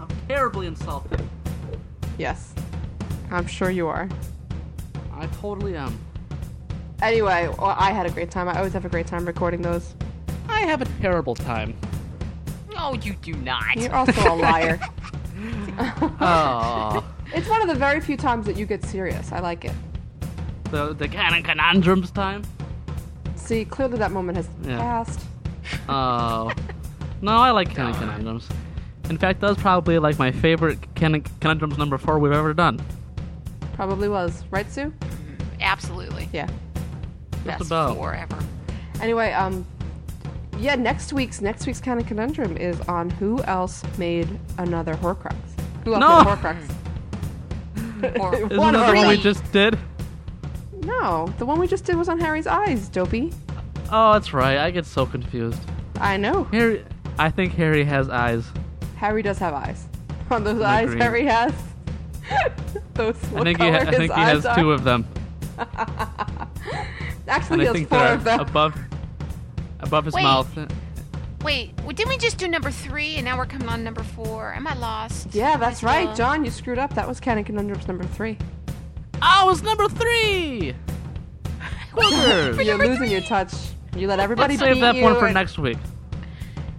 I'm terribly insulted. Yes. I'm sure you are. I totally am. Anyway, well, I had a great time. I always have a great time recording those. I have a terrible time. No, you do not. You're also a liar. Oh, It's one of the very few times that you get serious. I like it. the the Canon conundrums time. See, clearly that moment has Yeah. passed. Oh, no, I like Canon conundrums. In fact, that was probably like my favorite Canon conundrums number four we've ever done. Probably was. Right, Sue? Mm, absolutely. Yeah. Just Yes. about. Forever. Anyway, um, yeah, next week's next week's Canon conundrum is on who else made another Horcrux. Who else No! made a Horcrux? Isn't One that the one we three. just did? No, the one we just did was on Harry's eyes, dopey. Oh, that's right. I get so confused. I know. Harry, I think Harry has eyes. Harry does have eyes. On those I eyes agree. Harry has. those. I think he, color ha- I his think he eyes has are. two of them, Actually, and I think four they're of them. above above his Wait. mouth. Wait, well, didn't we just do number three and now we're coming on number four? Am I lost? Yeah, that's Am right, still- John. You screwed up. That was Canon Conundrums number three. Oh, it's number three. Boogers. You're losing your touch. You let everybody Let's save that you one for and- next week.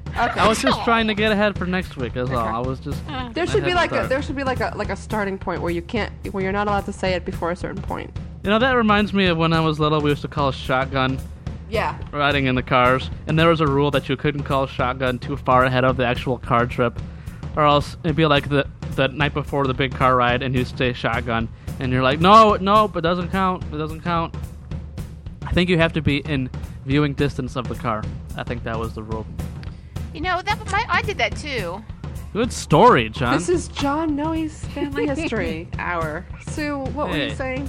Okay. I was just trying to get ahead for next week. That's all. I was just. There should be had to like a there should be like a like a starting point where you can't where you're not allowed to say it before a certain point. You know that reminds me of when I was little. We used to call shotgun Yeah. riding in the cars, and there was a rule that you couldn't call shotgun too far ahead of the actual car trip, or else it'd be like the the night before the big car ride, and you say shotgun, and you're like, no, no, it doesn't count. It doesn't count. I think you have to be in viewing distance of the car. I think that was the rule. You know, that my, I did that too. Good story, John. This is John Noe's family history hour. Sue, what were you saying?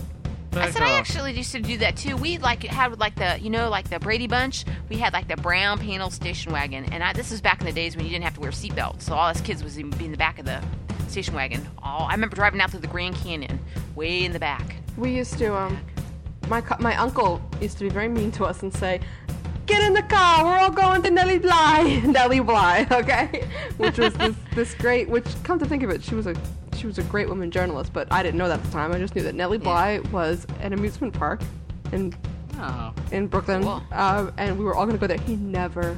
I said I actually used to do that too. We like had like the you know like the Brady Bunch. We had like the brown panel station wagon, and I, this was back in the days when you didn't have to wear seatbelts. So all us kids was in, in the back of the station wagon. All I remember driving out through the Grand Canyon, way in the back. We used to um my my uncle used to be very mean to us and say, "Get in the car. We're all going to Nellie Bly." Nellie Bly, okay? Which was this this great which come to think of it, she was a she was a great woman journalist, but I didn't know that at the time. I just knew that Nellie Bly was an amusement park in Oh. in Brooklyn, Cool. uh, and we were all gonna go there. He never,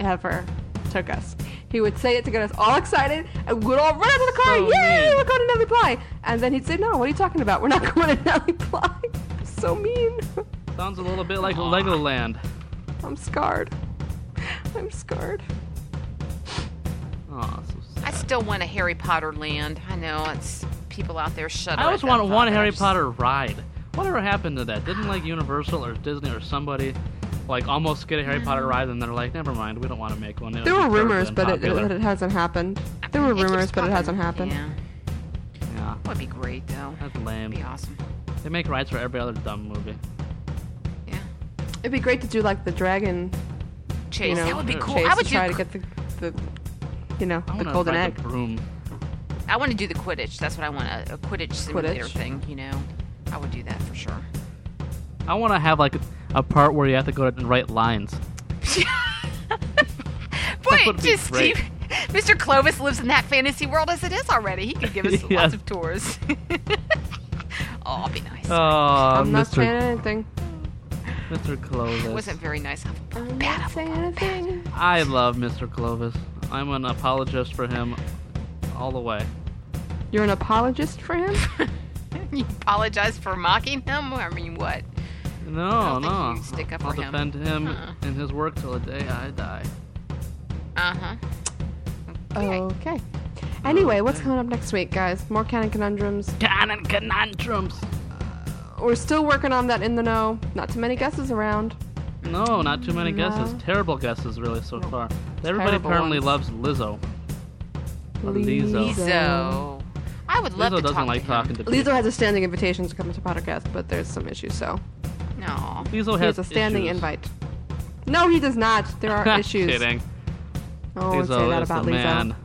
ever took us. He would say it to get us all excited, and we'd all run out of the car. So Yay, mean. we're going to Nellie Bly! And then he'd say, "No, what are you talking about? We're not going to Nellie Bly." so mean. Sounds a little bit like Legoland. I'm scarred. I'm scarred. Oh, so I still want a Harry Potter land. I know it's people out there shudder. I always want one but Harry Potter ride. Whatever happened to that? Didn't like Universal or Disney or somebody like almost get a Harry Potter mm. ride and they're like, never mind, we don't want to make one. It There were rumors, but it, it, it hasn't happened. There were It rumors, but it hasn't happened. Yeah, yeah, that would be great though. that's lame. That'd be awesome. They make rides for every other dumb movie. It'd be great to do like the dragon Chase. You know, that would be cool. chase I would to do. try to get the, the you know, I the golden egg. the broom. I want to do the Quidditch. That's what I want. A, a Quidditch simulator Quidditch. thing. You know, I would do that for sure. I want to have like a part where you have to go to write lines. Wait, just. Steve. Mr. Clovis lives in that fantasy world as it is already. He could give us Yeah. lots of tours. oh, it'll be nice. Oh, I'm not Mr. saying anything. Mr. Clovis. It wasn't very nice. I'm not saying anything. I love Mr. Clovis. I'm an apologist for him all the way. You're an apologist for him? you apologize for mocking him? I mean, what? No, don't think no. stick up I'll for him. defend him Uh-uh. in his work till the day I die. Uh huh. Okay. Anyway, what's coming up next week, guys? More canon conundrums. Canon conundrums. We're still working on that in the know. Not too many guesses around. No, not too many No. guesses. Terrible guesses, really, so far. Everybody Terrible apparently ones. loves Lizo. Or Lizo. Lizo. I would love Lizo to doesn't talk like to talking to people. Lizo has a standing invitation to come to podcast, but there's some issues, so. No. Lizo he has has a standing issues. invite. No, he does not. There are issues. Kidding. Oh, don't say Lizo that is about the Lizo. man.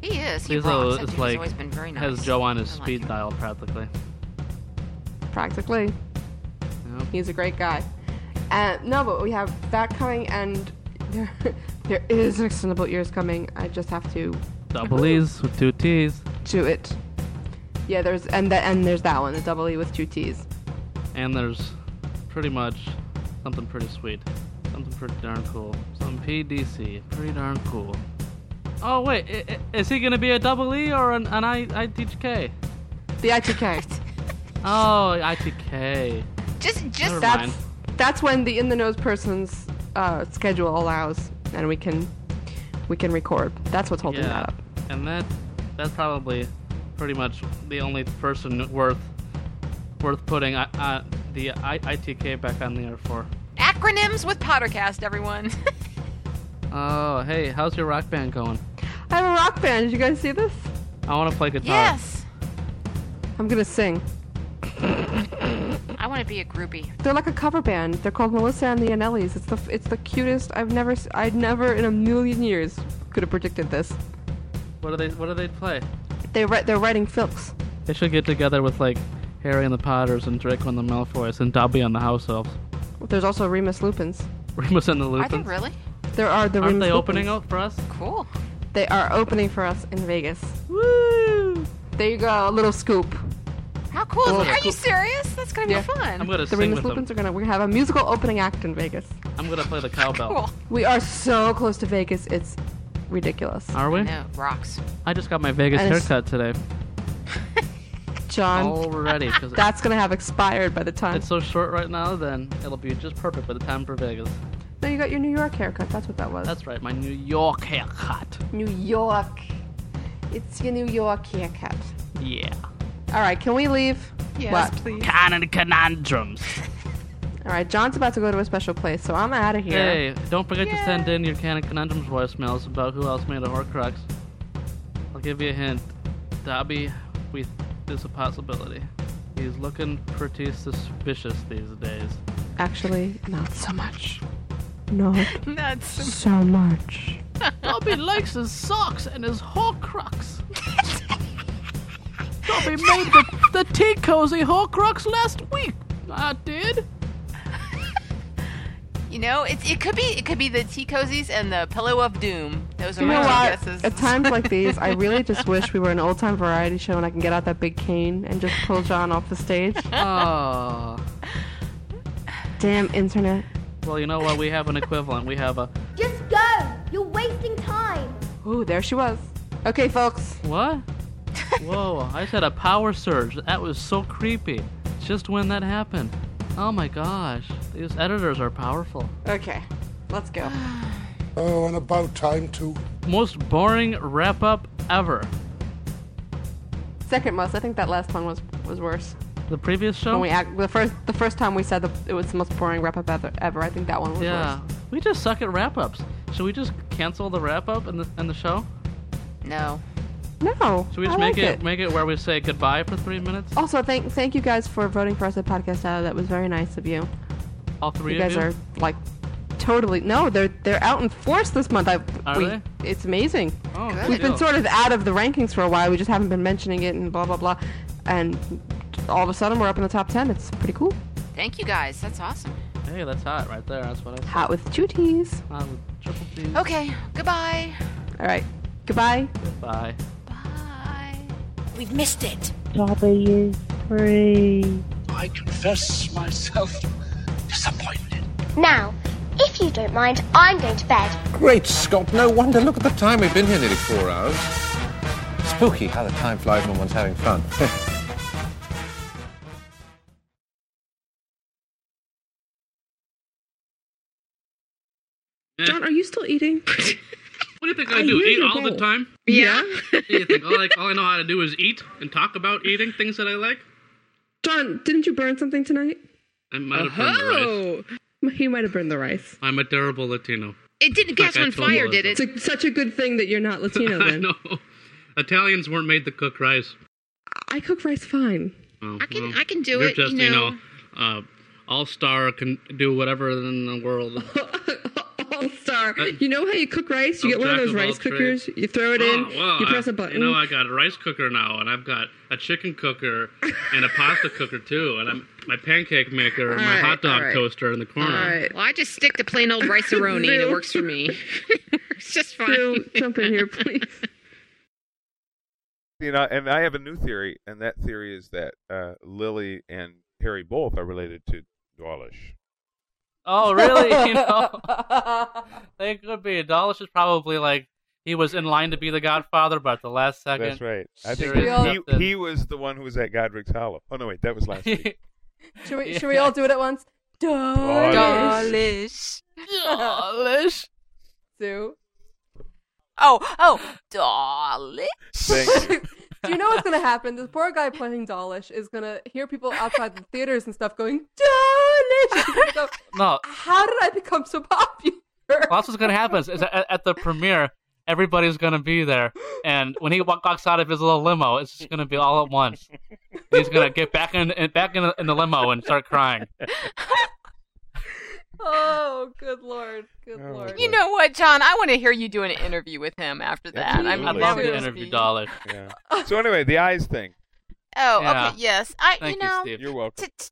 He is. He Lizo rocks. That is like always been very nice. has Jo on his speed dial practically. Practically. He's a great guy. And no, but we have that coming, and there, there is an extendable ears coming. I just have to Double E's with two T's, do it. Yeah, there's and that and there's that one, the double E with two T's. and there's pretty much something pretty sweet, something pretty darn cool, some PDC, pretty darn cool. Oh wait, i- i- is he gonna be a double E or an, an I, ITK? The ITK. Oh, ITK. Just, just Never that's mind. that's when the in the nose person's uh, schedule allows, and we can we can record. That's what's holding yeah, that up. and that that's probably pretty much the only person worth worth putting uh, uh, the I, ITK back on the air for. acronyms with Pottercast, everyone. Oh, hey, how's your rock band going? I have a rock band. Did you guys see this? I want to play guitar. yes. I'm gonna sing. I want to be a groupie. They're like a cover band. They're called Melissa and the Anellis. It's the it's the cutest. I've never s- I'd never in a million years could have predicted this. What do they What do they play? They write they're writing filks. They should get together with like Harry and the Potters and Draco and the Malfoys and Dobby and the House Elves. There's also Remus Lupins. Remus and the Lupins. Are Lupins. they really? There are the Aren't Remus they opening Lupins. up for us? Cool. They are opening for us in Vegas. Woo! There you go, a little scoop. How cool is Oh, that? Are you serious? That's gonna Yeah. be fun. I'm gonna The sing Remus with them. Lupins are gonna we have a musical opening act in Vegas. I'm gonna play the cowbell. Cool. We are so close to Vegas, it's ridiculous. Are we? No, rocks. I just got my Vegas And it's- haircut today. John, Already, because that's gonna have expired by the time. it's so short right now. Then it'll be just perfect by the time for Vegas. No, you got your New York haircut. That's what that was. That's right, my New York haircut. New York. It's your New York haircut. Yeah. All right, can we leave? Yes, What? please. Canon conundrums. All right, John's about to go to a special place, so I'm out of here. Hey, don't forget to send in your Canon Conundrums voicemails about who else made a Horcrux. I'll give you a hint. Dobby we is a possibility. He's looking pretty suspicious these days. Actually, not so much. No not Nuts. so much. Dobby likes his socks and his Horcrux. Dobby made the, the tea cozy Horcrux last week. I did. You know, it, it could be it could be the tea cozies and the pillow of doom. Those are You my know two what? guesses. At times like these, I really just wish we were an old time variety show and I can get out that big cane and just pull John off the stage. Oh. Damn internet. Well, you know what? We have an equivalent. We have a Just go! You're wasting time! Ooh, there she was. Okay, folks. What? Whoa, I said a power surge. That was so creepy. Just when that happened. Oh my gosh. These editors are powerful. Okay, let's go. Oh, and about time too. Most boring wrap up ever. Second most. I think that last one was was worse. The previous show? When we act, the first the first time we said that it was the most boring wrap up ever, ever. I think that one was yeah. worse. We just suck at wrap ups. Should we just cancel the wrap up in the in the show? No. No. Should we just I make like it, make it where we say goodbye for three minutes? Also, thank thank you guys for voting for us at Podcast Alley. That was very nice of you. All three you of guys you? are like totally no. They're they're out in force this month. I Are we, they? It's amazing. Oh, good. We've been sort of out of the rankings for a while. We just haven't been mentioning it and blah blah blah. And all of a sudden, we're up in the top ten. It's pretty cool. Thank you guys. That's awesome. Hey, that's hot right there. That's what I said. Hot with two T's. Hot with Triple G. Okay, goodbye. All right. Goodbye. Bye. We've missed it. Dobby is free. I confess myself disappointed. Now, if you don't mind, I'm going to bed. Great Scott, no wonder. Look at the time. We've been here nearly four hours. Spooky how the time flies when one's having fun. John, are you still eating? What do you think I I, do? Eat your all the time? Yeah. you think all I, all I know how to do is eat and talk about eating things that I like? John, didn't you burn something tonight? I might have burned the rice. Oh, he might have burned the rice. I'm a terrible Latino. It didn't catch Like I told it? It's a, such a good thing that you're not Latino I then. know. Italians weren't made to cook rice. I cook rice fine. Oh, I can- well, I can do you're it, Just, you know. uh, all star can do whatever in the world. All star. You know how you cook rice? You get one of those of rice cookers. You throw it Oh, in. well, you press I- a button. You know, I got a rice cooker now, and I've got a chicken cooker and a pasta cooker too, and I'm my pancake maker and my All right, hot dog all right. toaster in the corner. Well, I just stick to plain old rice and it works for me. it's just fine. Sue, jump in here, please. You know, and I have a new theory, and that theory is that uh, Lily and Harry both are related to Dawlish. Oh, really? you know, they could be. Dawlish is probably like he was in line to be the Godfather, but at the last second. That's right. I think Sirius he, stepped in. he was the one who was at Godric's Hollow. Oh no, wait, that was last week. Should we, should we all do it at once? Dawlish. Dawlish. Sue. Oh, oh, Dawlish. Thank you. Do you know what's gonna happen? This poor guy playing Dawlish is gonna hear people outside the theaters and stuff going Dawlish. Go, No, How did I become so popular? well, that's what's gonna happen. Is at, at the premiere, everybody's gonna be there, and when he walks out of his little limo, it's just gonna be all at once. He's gonna get back in, in back in the, in the limo and start crying. Oh, good lord, good oh, lord. You know what, John? I want to hear you do an interview with him after that. I'm I'd love very to interview interested. Dawlish. Yeah. So anyway, the eyes thing. Oh, Yeah. okay, yes. I, Thank you know, Steve. You're welcome. to,